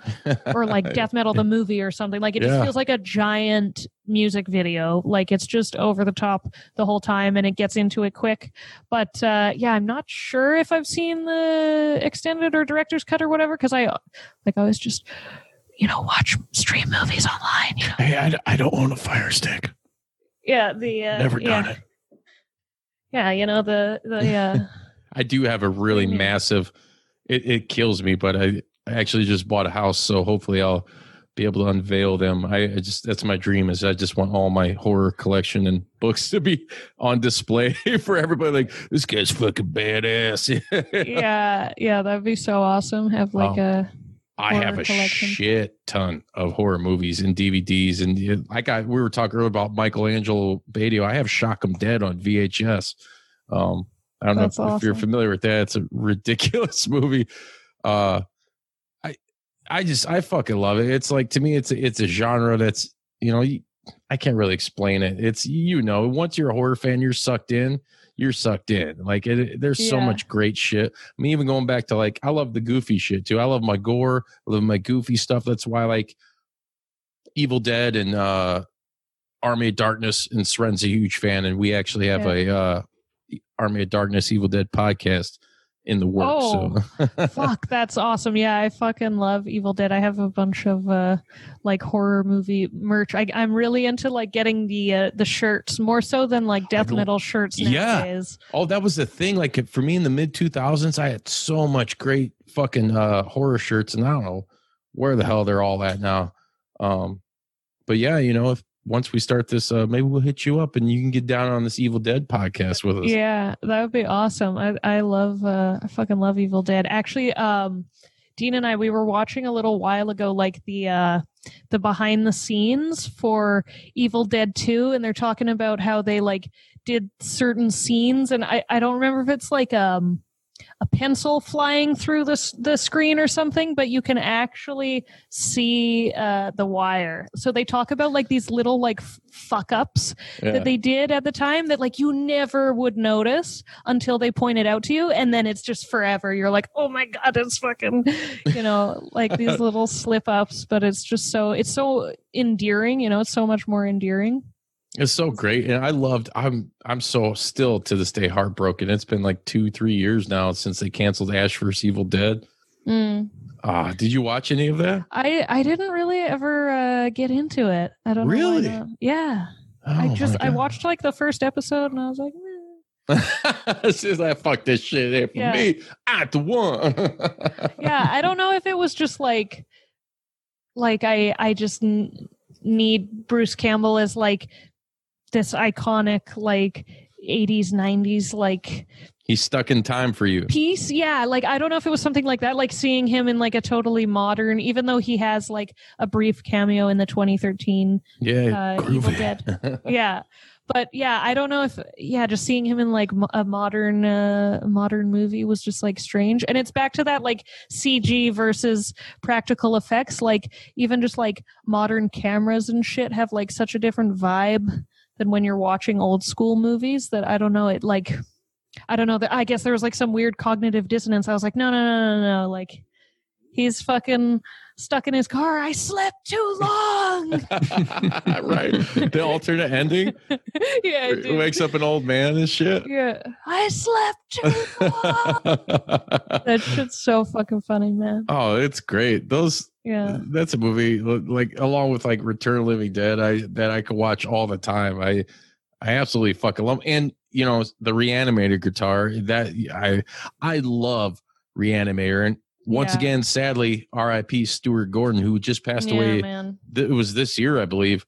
or like death metal the movie or something. Like it Yeah. just feels like a giant music video. Like it's just over the top the whole time, and it gets into it quick. But uh, yeah, I'm not sure if I've seen the extended or director's cut or whatever because I like I was just you know watch stream movies online. You know? Hey, I, I don't own a fire stick. Yeah, the uh, Never yeah. it. Yeah, you know the the uh, I do have a really Mhm. massive. It, it kills me, but I, I actually just bought a house, so hopefully I'll be able to unveil them. I, I just that's my dream is I just want all my horror collection and books to be on display for everybody. Like this guy's fucking badass. yeah yeah that'd be so awesome. Have like Oh. a I have a collection. shit ton of horror movies and DVDs, and it- I got. We were talking earlier about Michelangelo Badio. I have Shock 'Em Dead on VHS. Um, I don't That's know if, if you're familiar with that. It's a ridiculous movie. Uh, I I just I fucking love it. It's like to me, it's a, it's a genre that's you know I can't really explain it. It's you know once you're a horror fan, you're sucked in. You're sucked in. Like it, there's so much great shit. I mean, even going back to like, I love the goofy shit too. I love my gore. I love my goofy stuff. That's why like Evil Dead and uh Army of Darkness and Sren's a huge fan, and we actually have a uh Army of Darkness Evil Dead podcast in the works. Oh, so fuck that's awesome. Yeah, I fucking love Evil Dead. I have a bunch of uh like horror movie merch. I, I'm really into like getting the uh, the shirts more so than like death metal shirts Yeah. nowadays. oh, that was the thing. Like for me in the mid 2000s, I had so much great fucking uh horror shirts, and I don't know where the hell they're all at now. Um, but yeah, you know, if once we start this, uh, maybe we'll hit you up and you can get down on this Evil Dead podcast with us. Yeah, that would be awesome. I I love uh I fucking love Evil Dead. Actually, um Dean and I we were watching a little while ago like the uh the behind the scenes for Evil Dead 2 and they're talking about how they like did certain scenes and I I don't remember if it's like um a pencil flying through the the screen or something but you can actually see uh the wire. So they talk about like these little like fuck ups Yeah. that they did at the time that like you never would notice until they point it out to you and then it's just forever you're like oh my god it's fucking you know like these little slip ups but it's just so it's so endearing you know it's so much more endearing It's so great, and I loved. I'm I'm so still to this day heartbroken. It's been like two, three years now since they canceled Ash vs Evil Dead. mm. Ah, did you watch any of that? i i didn't really ever uh get into it i don't Really? know why not. yeah Oh, i just i watched like the first episode and i was like. It's just like fuck this shit ain't for Yeah. me. I the one. yeah i don't know if it was just like like i i just n- need bruce campbell as like this iconic like 80s 90s like He's stuck in time for you. piece yeah like i don't know if it was something like that like seeing him in like a totally modern even though he has like a brief cameo in the 2013 Yeah, uh, evil dead. Yeah. But yeah i don't know if yeah just seeing him in like a modern uh modern movie was just like strange. And it's back to that like cg versus practical effects. Like even just like modern cameras and shit have like such a different vibe than when you're watching old school movies that i don't know it like i don't know that i guess there was like some weird cognitive dissonance i was like no no no no no like he's fucking stuck in his car. I slept too long. right. The alternate ending. yeah, dude. wakes up an old man and shit. Yeah, I slept too long. that shit's so fucking funny, man. oh, it's great. Those Yeah. that's a movie like along with like Return of the Living Dead. I that I could watch all the time. I I absolutely fucking love. And you know the Reanimator guitar that I I love Reanimator. And once Yeah. again, sadly, R.I.P. Stuart Gordon, who just passed yeah, away. Th- it was this year, I believe.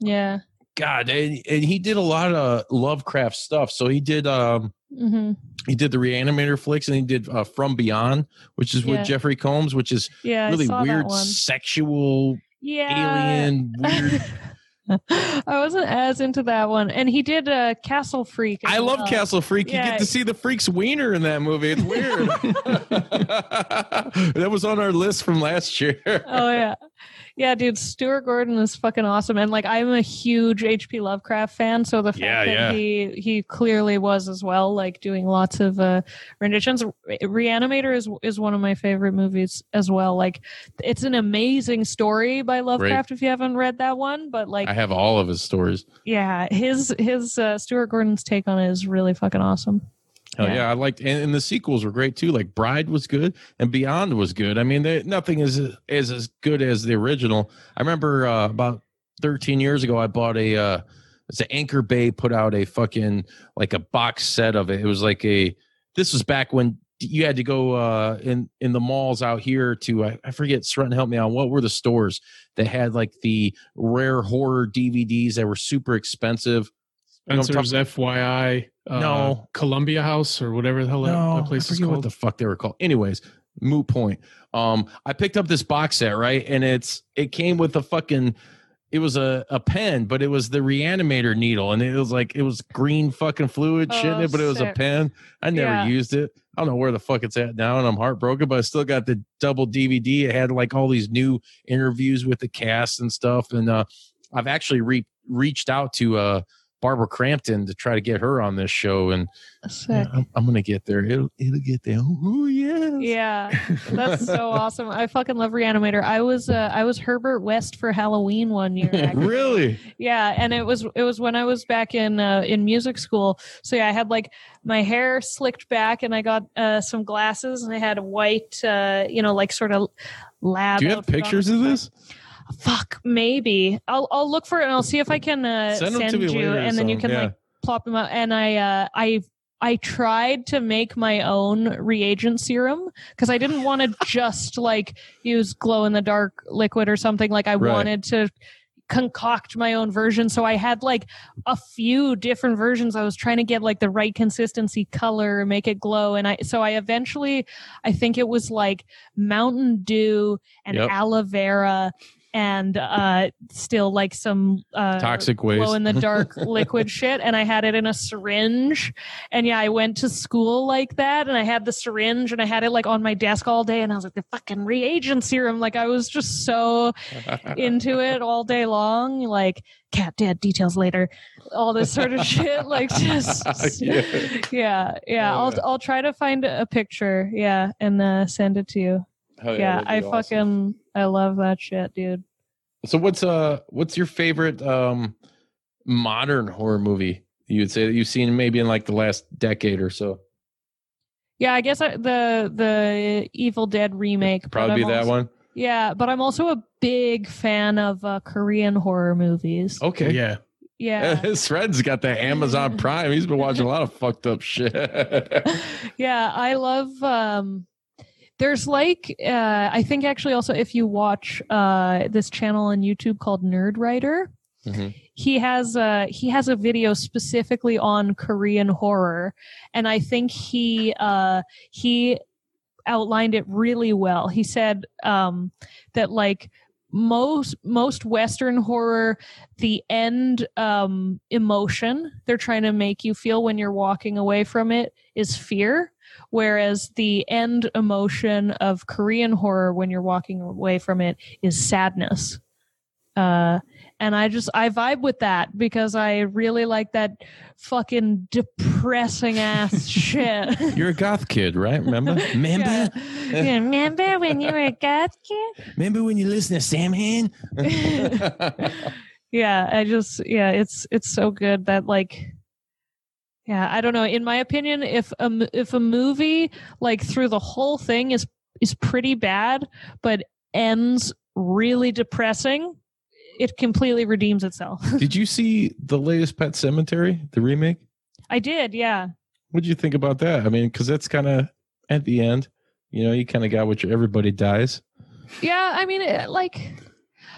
Yeah. God, and, and he did a lot of Lovecraft stuff. So he did um hmm he did the Reanimator flicks, and he did uh, From Beyond, which is Yeah. with Jeffrey Combs, which is Yeah. Really weird, sexual Yeah. alien weird. I wasn't as into that one, and he did uh, Castle Freak. I love well. Castle Freak. You get to see the freak's wiener in that movie. It's weird. that was on our list from last year. Oh yeah, yeah, dude. Stuart Gordon is fucking awesome, and like I'm a huge H.P. Lovecraft fan, so the fact Yeah, that yeah. he he clearly was as well, like doing lots of uh, renditions. Reanimator is is one of my favorite movies as well. Like it's an amazing story by Lovecraft. If you haven't read that one, but like I have all of his stories. yeah, his his uh, Stuart Gordon's take on it is really fucking awesome. Hell Yeah. yeah, I liked, and, and the sequels were great too. Like Bride was good, and Beyond was good. I mean, they, nothing is is as good as the original. I remember uh, about 13 years ago, I bought a. Uh, it's an Anchor Bay put out a fucking like a box set of it. It was like a. This was back when you had to go uh, in in the malls out here to I, I forget. Srutton help me out. What were the stores that had like the rare horror DVDs that were super expensive? Spencer's FYE. Uh, No. Columbia House or whatever the hell that, no, that place I is called. what the fuck they were called. Anyways, moot point. Um, I picked up this box set, right? And it's it came with a fucking it was a, a pen, but it was the reanimator needle, and it was like it was green fucking fluid shit in Oh, it, but it was a pen. I never Yeah. used it. I don't know where the fuck it's at now, and I'm heartbroken, but I still got the double DVD. It had like all these new interviews with the cast and stuff. And uh I've actually re- reached out to uh Barbara Crampton to try to get her on this show, and yeah, I'm, I'm gonna get there. It'll it'll get there. Oh yes. Yeah, that's so awesome. I fucking love Reanimator. I was uh, I was Herbert West for Halloween one year. actually. really? Yeah, and it was it was when I was back in uh, in music school. So yeah, I had like my hair slicked back, and I got uh, some glasses, and I had a white, uh, you know, like sort of lab. Do you have pictures of this? Fuck, maybe I'll I'll look for it and I'll see if I can uh, Send send, you, and then you can yeah. like plop them out. And I uh, I I tried to make my own reagent serum because I didn't want to just like use glow in the dark liquid or something. Like I Right. wanted to concoct my own version. So I had like a few different versions. I was trying to get like the right consistency, color, make it glow. And I so I eventually I think it was like Mountain Dew and Yep. aloe vera and uh still like some uh Toxic waste. glow in the dark liquid shit and i had it in a syringe and yeah i went to school like that and i had the syringe and i had it like on my desk all day and i was like the fucking reagent serum like i was just so into it all day long like cat dead details later all this sort of shit like just Yeah. yeah yeah, Oh, i'll yeah. i'll try to find a picture yeah and uh send it to you Hell yeah, that'd I awesome. fucking I love that shit, dude. So what's uh what's your favorite um modern horror movie you would say that you've seen maybe in like the last decade or so? Yeah, I guess I, the the Evil Dead remake. but Probably be that also- one. Yeah, but I'm also a big fan of uh, Korean horror movies. Okay. Yeah. Yeah, His Fred's got the Amazon Prime. He's been watching a lot of fucked up shit. yeah, I love. um There's like uh I think actually also if you watch uh this channel on YouTube called Nerdwriter, Mhm. he has uh he has a video specifically on Korean horror and I think he uh he outlined it really well. He said um that like most most western horror the end um emotion they're trying to make you feel when you're walking away from it is fear whereas the end emotion of korean horror when you're walking away from it is sadness uh and I just I vibe with that because I really like that fucking depressing ass shit. You're a goth kid, right? Remember? Remember? Yeah. Remember when you were a goth kid? Remember when you listened to Samhain? yeah, I just yeah, it's it's so good that like yeah, I don't know. In my opinion, if a if a movie like through the whole thing is is pretty bad, but ends really depressing, it completely redeems itself. Did you see the latest Pet Sematary, the remake? I did, yeah. What did you think about that? I mean, because that's kind of at the end. You know, you kind of got what your everybody dies. Yeah, I mean, it, like,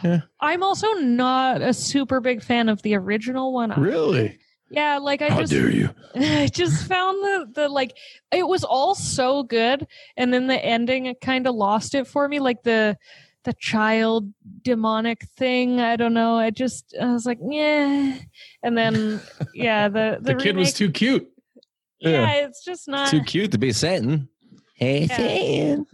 Yeah. I'm also not a super big fan of the original one. Really? Yeah, like I How just dare you? I just found the the like it was all so good, and then the ending kind of lost it for me. Like the the child demonic thing. I don't know. I just I was like, yeah. And then yeah, the The, the, kid was too cute. Yeah, it's just not. Too cute to be Satan. Hey, Yeah. Satan.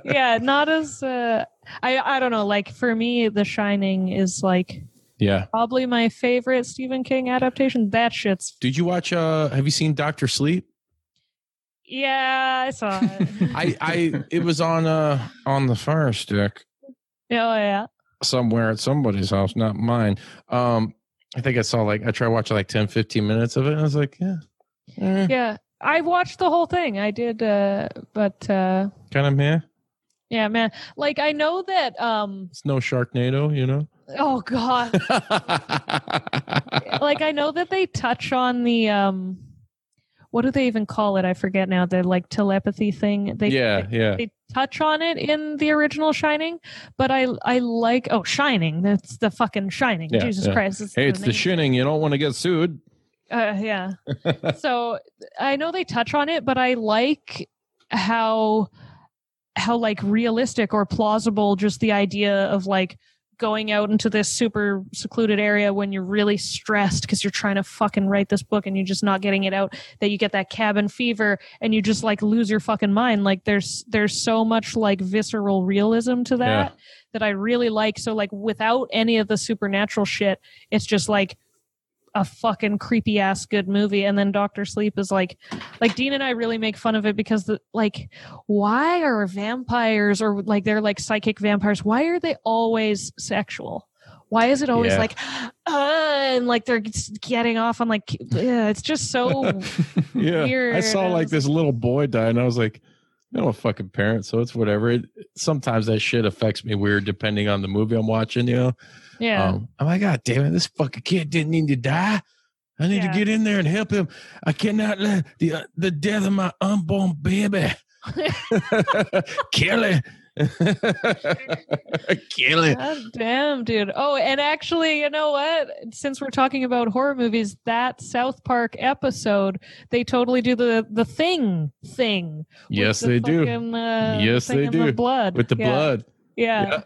yeah, not as. Uh, I I don't know. Like for me, The Shining is like Yeah. probably my favorite Stephen King adaptation. That shit's Did you watch? uh Have you seen Doctor Sleep? yeah, I saw it. I, I, it was on, uh on the Fire Stick oh yeah. somewhere at somebody's house, not mine. Um, I think I saw like I tried watching like 10, 15 minutes of it. And I was like, yeah, eh, Yeah, I watched the whole thing. I did, uh, but uh, kind of meh. yeah, man. Like I know that. Um. It's no Sharknado, you know. Oh God. like I know that they touch on the um. What do they even call it? I forget now. The like telepathy thing. They yeah, yeah. they touch on it in the original Shining, but I I like oh Shining. That's the fucking Shining. Yeah, Jesus yeah. Christ! It's Hey, it's the name. shinning. You don't want to get sued. Uh, yeah. so I know they touch on it, but I like how how like realistic or plausible just the idea of like going out into this super secluded area when you're really stressed because you're trying to fucking write this book and you're just not getting it out that you get that cabin fever and you just like lose your fucking mind. Like there's there's so much like visceral realism to that that I really like. So like without any of the supernatural shit it's just like a fucking creepy ass good movie and then Doctor Sleep is like like Dean and I really make fun of it because the like why are vampires or like they're like psychic vampires why are they always sexual why is it always Yeah. like uh and like they're getting off on like yeah it's just so yeah. I saw like this little boy die, and I was like, I'm a fucking parent, so it's whatever. It, sometimes that shit affects me weird depending on the movie I'm watching. You know. Yeah Um, I'm like, God damn it, this fucking kid didn't need to die. I need Yeah. to get in there and help him. I cannot let the uh, the death of my unborn baby kill it. kill it. God damn, dude. Oh, and actually, you know what? Since we're talking about horror movies, that South Park episode, they totally do the the thing thing. Yes, the they do. uh, Yes, thing they in The do. blood With the Yeah, blood. Yeah.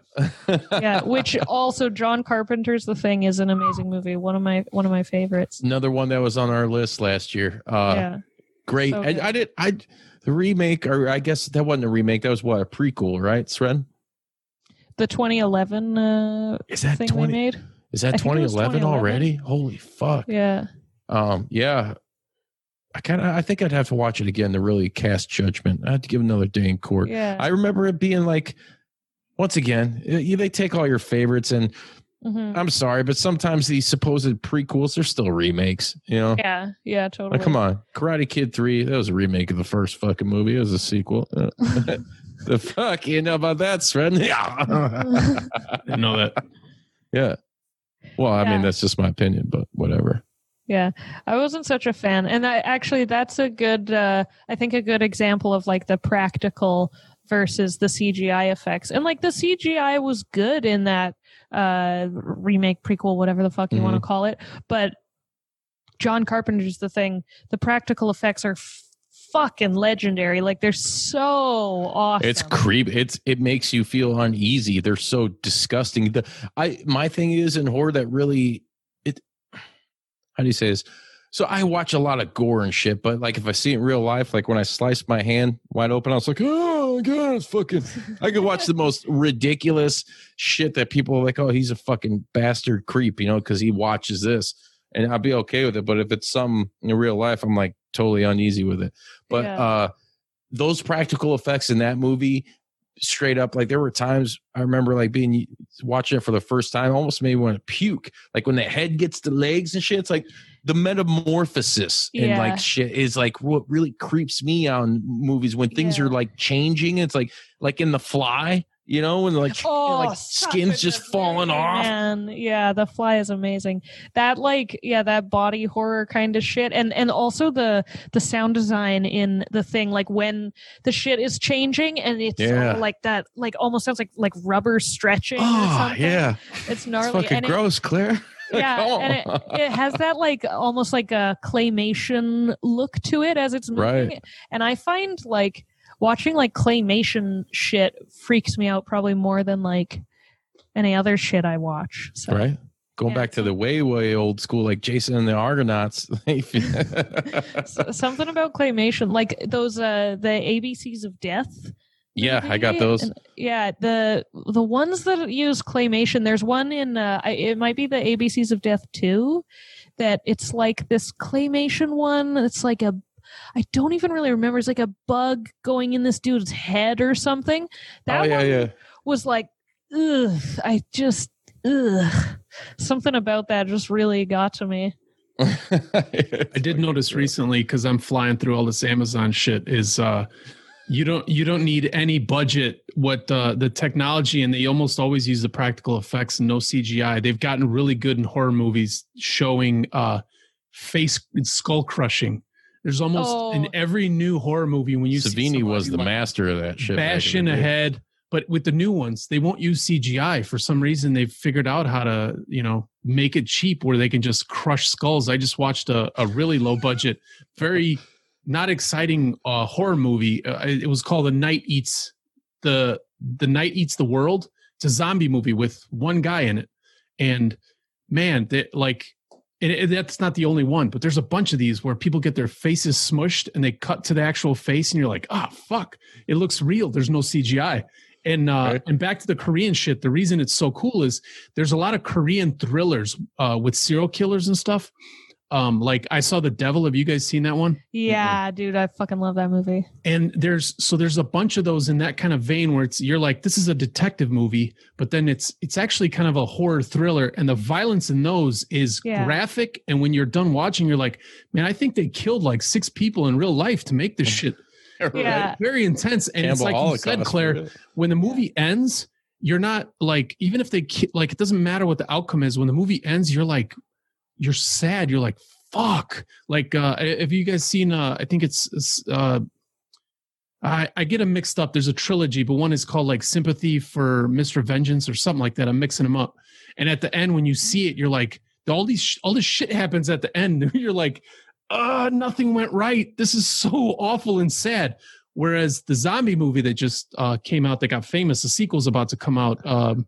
Yeah. Which also John Carpenter's The Thing is an amazing movie. One of my one of my favorites. Another one that was on our list last year. Uh, yeah. great. so I. I did. I the remake, or I guess that wasn't a remake. That was what a prequel, right, Sren? The 2011 uh, Is that thing twenty? they made. Is that think it was 2011 2011. already? Holy fuck! Yeah. Um, yeah. I kind of. I think I'd have to watch it again to really cast judgment. I had to give another day in court. Yeah. I remember it being like, once again, y- they take all your favorites, and Mhm. I'm sorry, but sometimes these supposed prequels they're still remakes. You know, Yeah. Yeah. Totally. like come on, Karate Kid three that was a remake of the first fucking movie. It was a sequel. The fuck you know about that, Sven? Yeah, Didn't know that. yeah. Well, I Yeah. mean that's just my opinion, but whatever. Yeah, I wasn't such a fan, and I actually that's a good, uh, I think a good example of like the practical versus the CGI effects, and like the CGI was good in that uh remake prequel, whatever the fuck you want to call it, but John Carpenter's the thing. The practical effects are f- fucking legendary. Like they're so awesome. It's creep. It's it makes you feel uneasy. They're so disgusting. The I my thing is in horror that really it. How do you say this? So I watch a lot of gore and shit, but like if I see it in real life, like when I sliced my hand wide open, I was like, oh, my god, it's fucking. I could watch the most ridiculous shit that people are like, oh, he's a fucking bastard creep, you know, because he watches this, and I'd be okay with it. But if it's some in real life, I'm like totally uneasy with it. But Yeah. uh those practical effects in that movie, straight up, like there were times I remember like being watching it for the first time, almost made me want to puke. Like when the head gets the legs and shit, it's like the metamorphosis and like shit is like what really creeps me out in movies when things Yeah. are like changing. It's like like in the fly, you know, when like, you know, like skin's just falling movie, off. Man, yeah, the fly is amazing. That like, yeah, that body horror kind of shit, and and also the the sound design in the thing, like when the shit is changing and it's Yeah. like that, like almost sounds like like rubber stretching. or Oh something. yeah, it's it's gnarly. fucking and it- gross, Claire. yeah, and it, it has that like almost like a claymation look to it as it's moving. Right. And I find like watching like claymation shit freaks me out probably more than like any other shit I watch. So right? Going Yeah, back to the way, way old school, like Jason and the Argonauts. something about claymation, like those uh the ABCs of Death. Yeah, I got those. and- yeah, the the ones that use claymation. There's one in uh, I- it might be the ABCs of Death too. That it's like this claymation one. It's like a I don't even really remember. It's like a bug going in this dude's head or something. That oh yeah, one yeah. was like, ugh. I just ugh. Something about that just really got to me. I did notice recently because I'm flying through all this Amazon shit is uh you don't you don't need any budget what uh the technology and they almost always use the practical effects and no CGI. They've gotten really good in horror movies showing uh face skull crushing. There's almost in Oh. every new horror movie when you see Savini was the like, master of that shit. back bash in in the a head. But with the new ones, they won't use CGI. For some reason, they've figured out how to, you know, make it cheap where they can just crush skulls. I just watched a, a really low budget, very not exciting uh, horror movie. Uh, it was called The Night Eats the The Night Eats the World. It's a zombie movie with one guy in it, and man, they, like and it, that's not the only one, but there's a bunch of these where people get their faces smushed and they cut to the actual face, and you're like, ah, fuck, it looks real. There's no CGI. And uh, Right. and back to the Korean shit. The reason it's so cool is there's a lot of Korean thrillers uh, with serial killers and stuff. Um, like I saw The Devil. Have you guys seen that one? Yeah, dude, I fucking love that movie. and there's so there's a bunch of those in that kind of vein where it's you're like this is a detective movie but then it's it's actually kind of a horror thriller and the violence in those is Yeah. graphic and when you're done watching you're like man i think they killed like six people in real life to make this shit Yeah. very intense and it's Cannibal like you said claire when the movie ends you're not like even if they ki- like it doesn't matter what the outcome is when the movie ends you're like you're sad you're like fuck like uh have you guys seen uh i think it's uh I, I get them mixed up. There's a trilogy, but one is called like Sympathy for Mr. Vengeance or something like that. I'm mixing them up. And at the end, when you see it, you're like, all these all this shit happens at the end. you're like, uh, nothing went right. This is so awful and sad. Whereas the zombie movie that just uh, came out that got famous, the sequel's about to come out. Um,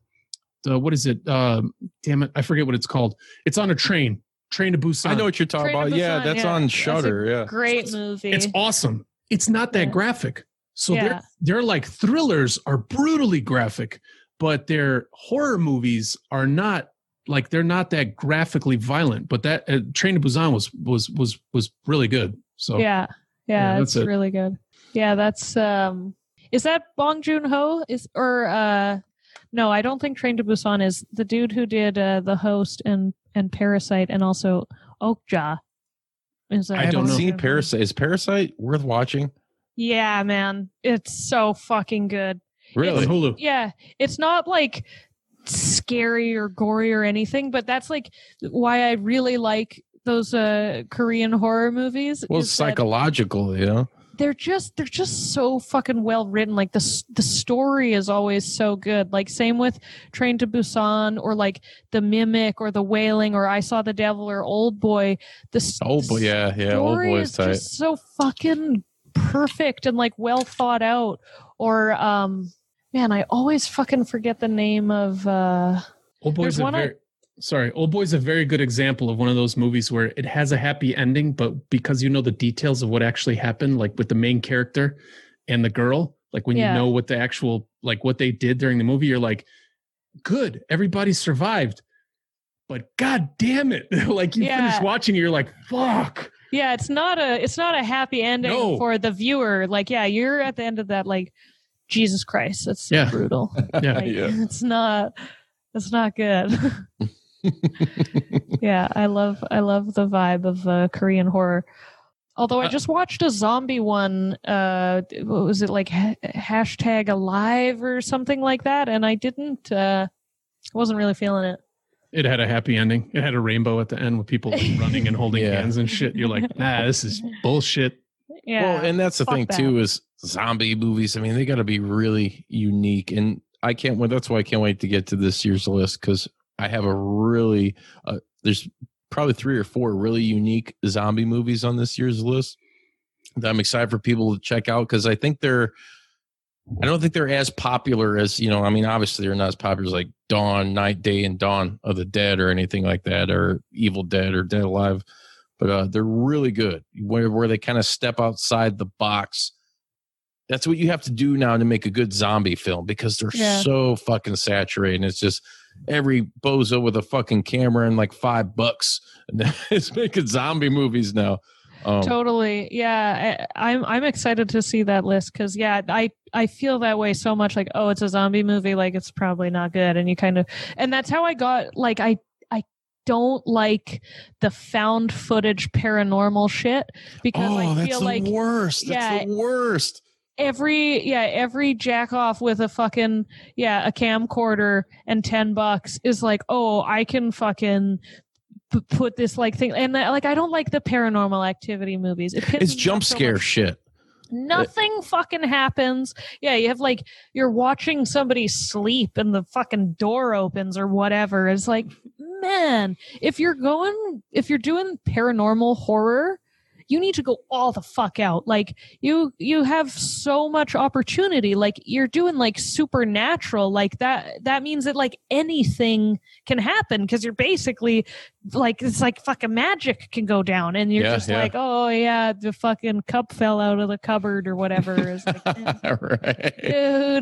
the, what is it? Um, damn it, I forget what it's called. It's on a train. Train to Busan. I know what you're talking Train to about. Yeah, that's yeah. on That's a Shutter. Yeah. Great movie. It's awesome. It's not that Yeah. graphic. So Yeah. they're they're like thrillers are brutally graphic, but their horror movies are not like they're not that graphically violent. But that uh, Train to Busan was was was was really good. So yeah, Yeah, yeah, that's it's it. really good. Yeah, that's um, is that Bong Joon Ho? Is or uh, no, I don't think Train to Busan is the dude who did uh, the host and and Parasite and also Okja. Is that I I don't haven't know. seen Parasite. Is Parasite worth watching? Yeah, man, it's so fucking good. on Really? Hulu. Yeah, it's not like scary or gory or anything, but that's like why I really like those uh Korean horror movies. Well, is it's that psychological, you know. They're just they're just so fucking well written. Like the the story is always so good. Like same with Train to Busan or like The Mimic or The Wailing or I Saw the Devil or Old Boy. The Old boy, yeah, yeah. Old story is tight. just so fucking perfect and like well thought out. Or um, man, I always fucking forget the name of uh. Old There's Boy's a one I- very sorry. Old Boy's a very good example of one of those movies where it has a happy ending, but because you know the details of what actually happened, like with the main character and the girl, Like when Yeah. you know what the actual like what they did during the movie, you're like, good, everybody survived. But god damn it. like you finish Yeah. watching, you're like, fuck. Yeah, it's not a it's not a happy ending No. for the viewer. Like, yeah, you're at the end of that like Jesus Christ, it's Yeah. brutal. Yeah. Like, Yeah. It's not it's not good. yeah, I love I love the vibe of uh, Korean horror. Although I Uh, just watched a zombie one, uh, what was it like ha- hashtag alive or something like that, and I didn't, uh, wasn't really feeling it. It had a happy ending. It had a rainbow at the end with people like, running and holding Yeah. hands and shit. You're like, nah, this is bullshit. Yeah, Well, and that's the thing that. too is zombie movies. I mean, they got to be really unique, and I can't wait. That's why I can't wait to get to this year's list because I have a really uh, there's probably three or four really unique zombie movies on this year's list that I'm excited for people to check out because I think they're. I don't think they're as popular as you know. I mean, obviously they're not as popular as like Dawn, Night, Day, and Dawn of the Dead or anything like that, or Evil Dead or Dead Alive but uh, they're really good where, where they kind of step outside the box that's what you have to do now to make a good zombie film because they're Yeah. so fucking saturated and it's just every bozo with a fucking camera and like five bucks. Is making zombie movies now. Um, totally. Yeah I, i'm i'm excited to see that list because yeah i i feel that way so much like oh it's a zombie movie like it's probably not good. And you kind of and that's how i got like i i don't like the found footage paranormal shit because oh i that's feel the like worst. That's yeah. the worst every yeah every jack off with a fucking yeah a camcorder and 10 bucks is like oh i can fucking p- put this like thing and like i don't like the paranormal activity movies. It it's jump off so scare shit. Nothing fucking happens. Yeah you have like you're watching somebody sleep and the fucking door opens or whatever. It's like man if you're going if you're doing paranormal horror you need to go all the fuck out. Like you you have so much opportunity. Like you're doing like supernatural. Like that that means that like anything can happen because you're basically like it's like fucking magic can go down and you're Yeah, just yeah. like oh yeah the fucking cup fell out of the cupboard or whatever. It's like eh, right.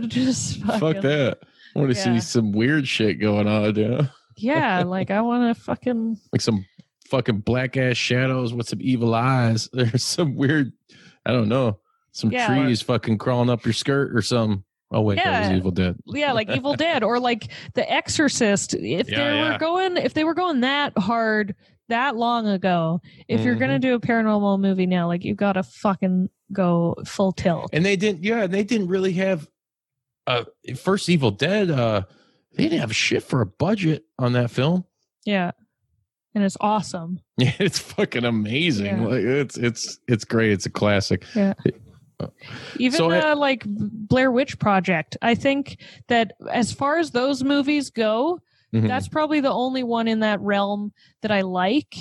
dude just fucking, fuck that. I want to Yeah. see some weird shit going on yeah yeah like i want to fucking like some fucking black ass shadows with some evil eyes. There's some weird, I don't know, some Yeah. trees fucking crawling up your skirt or something. Oh wait, that Yeah. was Evil Dead. yeah like evil dead or like the exorcist if Yeah, they yeah. were going if they were going that hard that long ago if you're gonna Mm-hmm. do a paranormal movie now like you gotta fucking go full tilt And they didn't, yeah, they didn't really have. Uh, first Evil Dead. Uh, they didn't have shit for a budget on that film. yeah and it's awesome Yeah, it's fucking amazing. Yeah. Like it's it's it's great. It's a classic. Yeah. even So uh, like blair witch project i think that as far as those movies go Mhm. that's probably the only one in that realm that I like.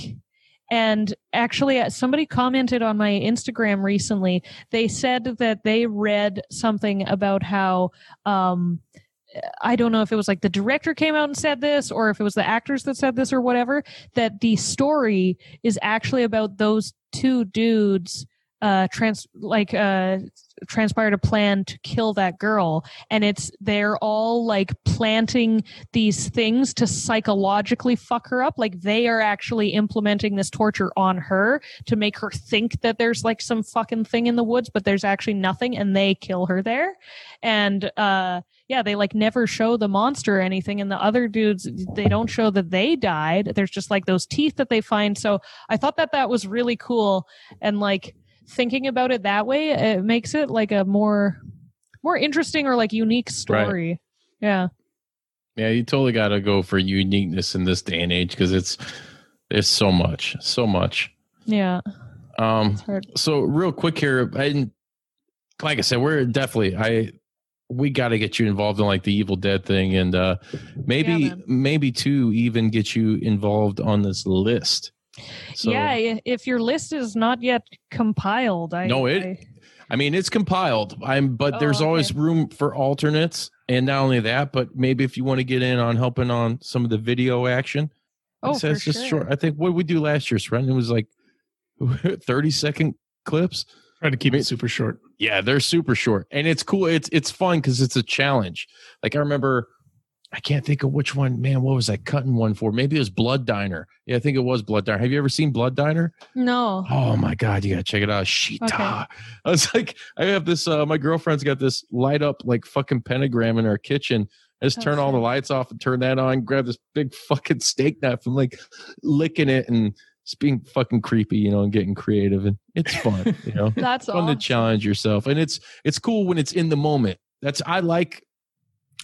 And actually, uh, somebody commented on my Instagram recently. They said that they read something about how, um, I don't know if it was like the director came out and said this or if it was the actors that said this or whatever, that the story is actually about those two dudes, uh, trans, like, uh, transpired a plan to kill that girl. And it's, they're all like planting these things to psychologically fuck her up. Like they are actually implementing this torture on her to make her think that there's like some fucking thing in the woods, but there's actually nothing and they kill her there. And, uh, yeah, they like never show the monster or anything. And the other dudes, they don't show that they died. There's just like those teeth that they find. So I thought that that was really cool. And like thinking about it that way, it makes it like a more, more interesting or like unique story. Yeah. Yeah, you totally got to go for uniqueness in this day and age because it's there's so much, so much. Yeah. Um, It's so real quick here, I didn't, like I said, we're definitely I we got to get you involved in like the Evil Dead thing, and uh maybe Yeah, maybe to even get you involved on this list. So, yeah, if your list is not yet compiled, I No, it- I- I mean it's compiled. I'm, but Oh, there's okay. always room for alternates, and not only that, but maybe if you want to get in on helping on some of the video action. Oh, so for it's just sure. short. I think what we do last year, Sren? It was like 30 second clips. Try to keep Me- it super short. Yeah, they're super short, and it's cool. It's it's fun because it's a challenge. Like I remember, I can't think of which one. Man, what was I cutting one for? Maybe it was Blood Diner. Yeah, I think it was Blood Diner. Have you ever seen Blood Diner? No. Oh my god, you gotta check it out. Shita. Okay. I was like, I have this. uh My girlfriend's got this light up like fucking pentagram in our kitchen. I just turn all the lights off and turn that on. Grab this big fucking steak knife and like licking it and just being fucking creepy, you know, and getting creative. And it's fun, you know That's fun awesome. to challenge yourself and it's it's cool when it's in the moment that's i like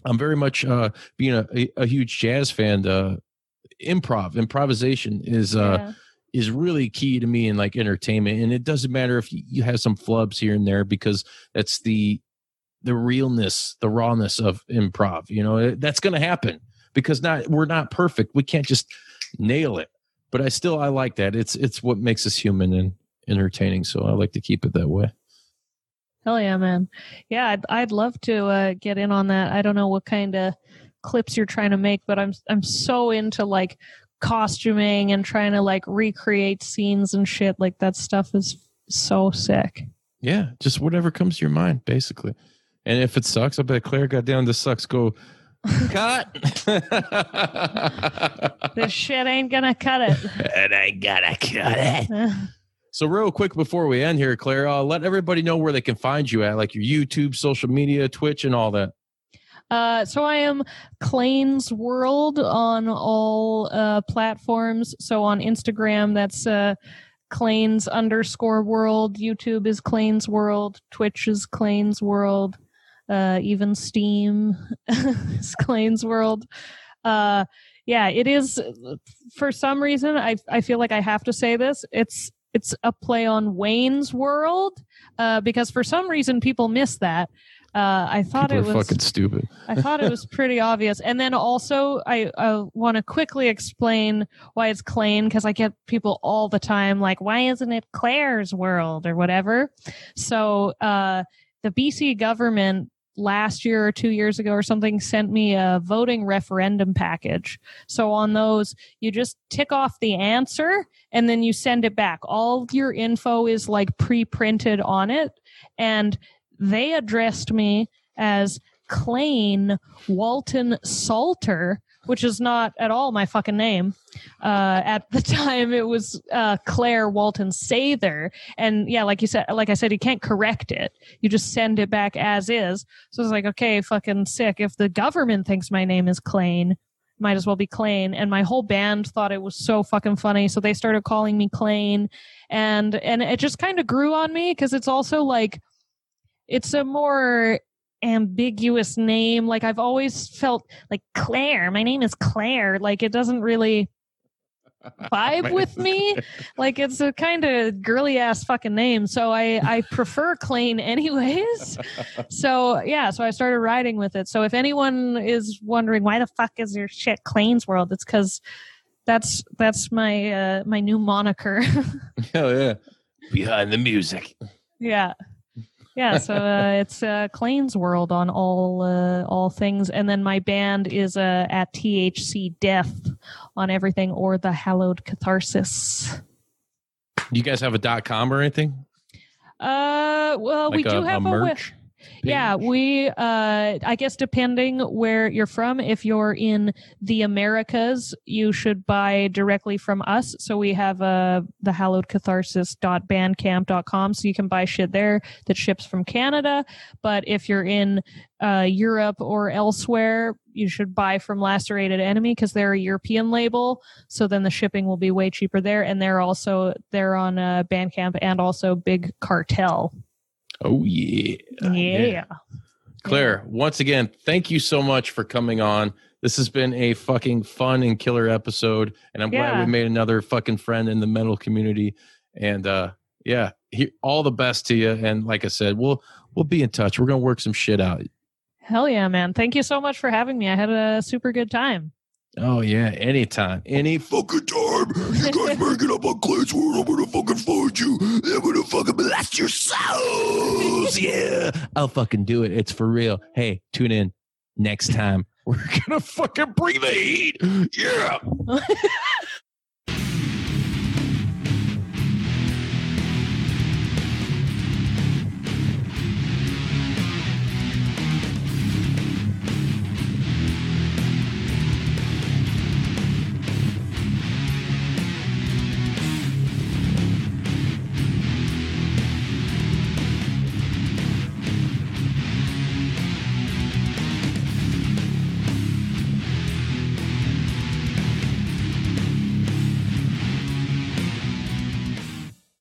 i'm very much uh being a, a, a huge jazz fan uh improv improvisation is uh Yeah. is really key to me in like entertainment and it doesn't matter if you, you have some flubs here and there because that's the the realness the rawness of improv you know that's going to happen because not we're not perfect we can't just nail it but i still i like that it's it's what makes us human and entertaining so i like to keep it that way Hell yeah, man. Yeah, I'd, I'd love to uh, get in on that. I don't know what kind of clips you're trying to make, but I'm I'm so into like costuming and trying to like recreate scenes and shit. Like that stuff is so sick. yeah just whatever comes to your mind basically and if it sucks i bet claire got down this sucks go cut This shit ain't gonna cut it. and i gotta cut it So real quick before we end here, Claire, uh, let everybody know where they can find you at, like your YouTube, social media, Twitch, and all that. Uh, so I am Clane's World on all uh, platforms. So on Instagram, that's uh, Clane's underscore world. YouTube is Clane's World. Twitch is Clane's World. Uh, even Steam is World. Uh, yeah, it is. For some reason, I I feel like I have to say this. It's it's a play on Wayne's World uh, because for some reason people miss that. Uh, I thought People it was fucking stupid. I thought it was pretty obvious. And then also, I, I want to quickly explain why it's Clane because I get people all the time like, why isn't it Claire's world or whatever? So, uh, the BC government last year or two years ago or something sent me a voting referendum package. So on those, you just tick off the answer and then you send it back. All your info is like pre-printed on it. And they addressed me as Clane Walton Salter, which is not at all my fucking name. Uh, at the time, it was uh, Claire Walton Sather, and yeah, like you said, like I said, you can't correct it. You just send it back as is. So it's like, okay, fucking sick. If the government thinks my name is Clane, might as well be Clane. And my whole band thought it was so fucking funny, so they started calling me Clane, and and it just kind of grew on me because it's also like it's a more ambiguous name. Like I've always felt like Claire. My name is Claire. Like it doesn't really vibe with me. Like it's a kind of girly ass fucking name. So I I prefer Clane anyways. So yeah, so I started riding with it. So if anyone is wondering why the fuck is your shit Clane's World, it's because that's that's my uh my new moniker. Hell yeah. Behind the music. Yeah. Yeah, so uh, it's uh, Clane's World on all uh, all things, and then my band is uh, at THC Death on everything, or the Hallowed Catharsis. You guys have a dot com or anything? Uh, well, we Like do have a a, merch? Yeah, we uh I guess depending where you're from, if you're in the Americas, you should buy directly from us. So we have uh the hallowed catharsis.bandcamp.com so you can buy shit there that ships from Canada. But if you're in uh Europe or elsewhere, you should buy from Lacerated Enemy because they're a European label. So then the shipping will be way cheaper there. And they're also they're on uh Bandcamp and also Big Cartel. Oh yeah. yeah. Claire, once again, thank you so much for coming on. This has been a fucking fun and killer episode, and I'm glad we made another fucking friend in the metal community. And uh yeah, he, all the best to you. And like I said, we'll we'll be in touch. We're gonna work some shit out. Hell yeah, man. Thank you so much for having me. I had a super good time. Oh yeah, anytime, any fucking time. You guys bring it up on Clay's World, I'm gonna fucking find you. I'm gonna fucking blast your souls. Yeah, I'll fucking do it. It's for real. Hey, tune in next time. We're gonna fucking bring the heat. Yeah.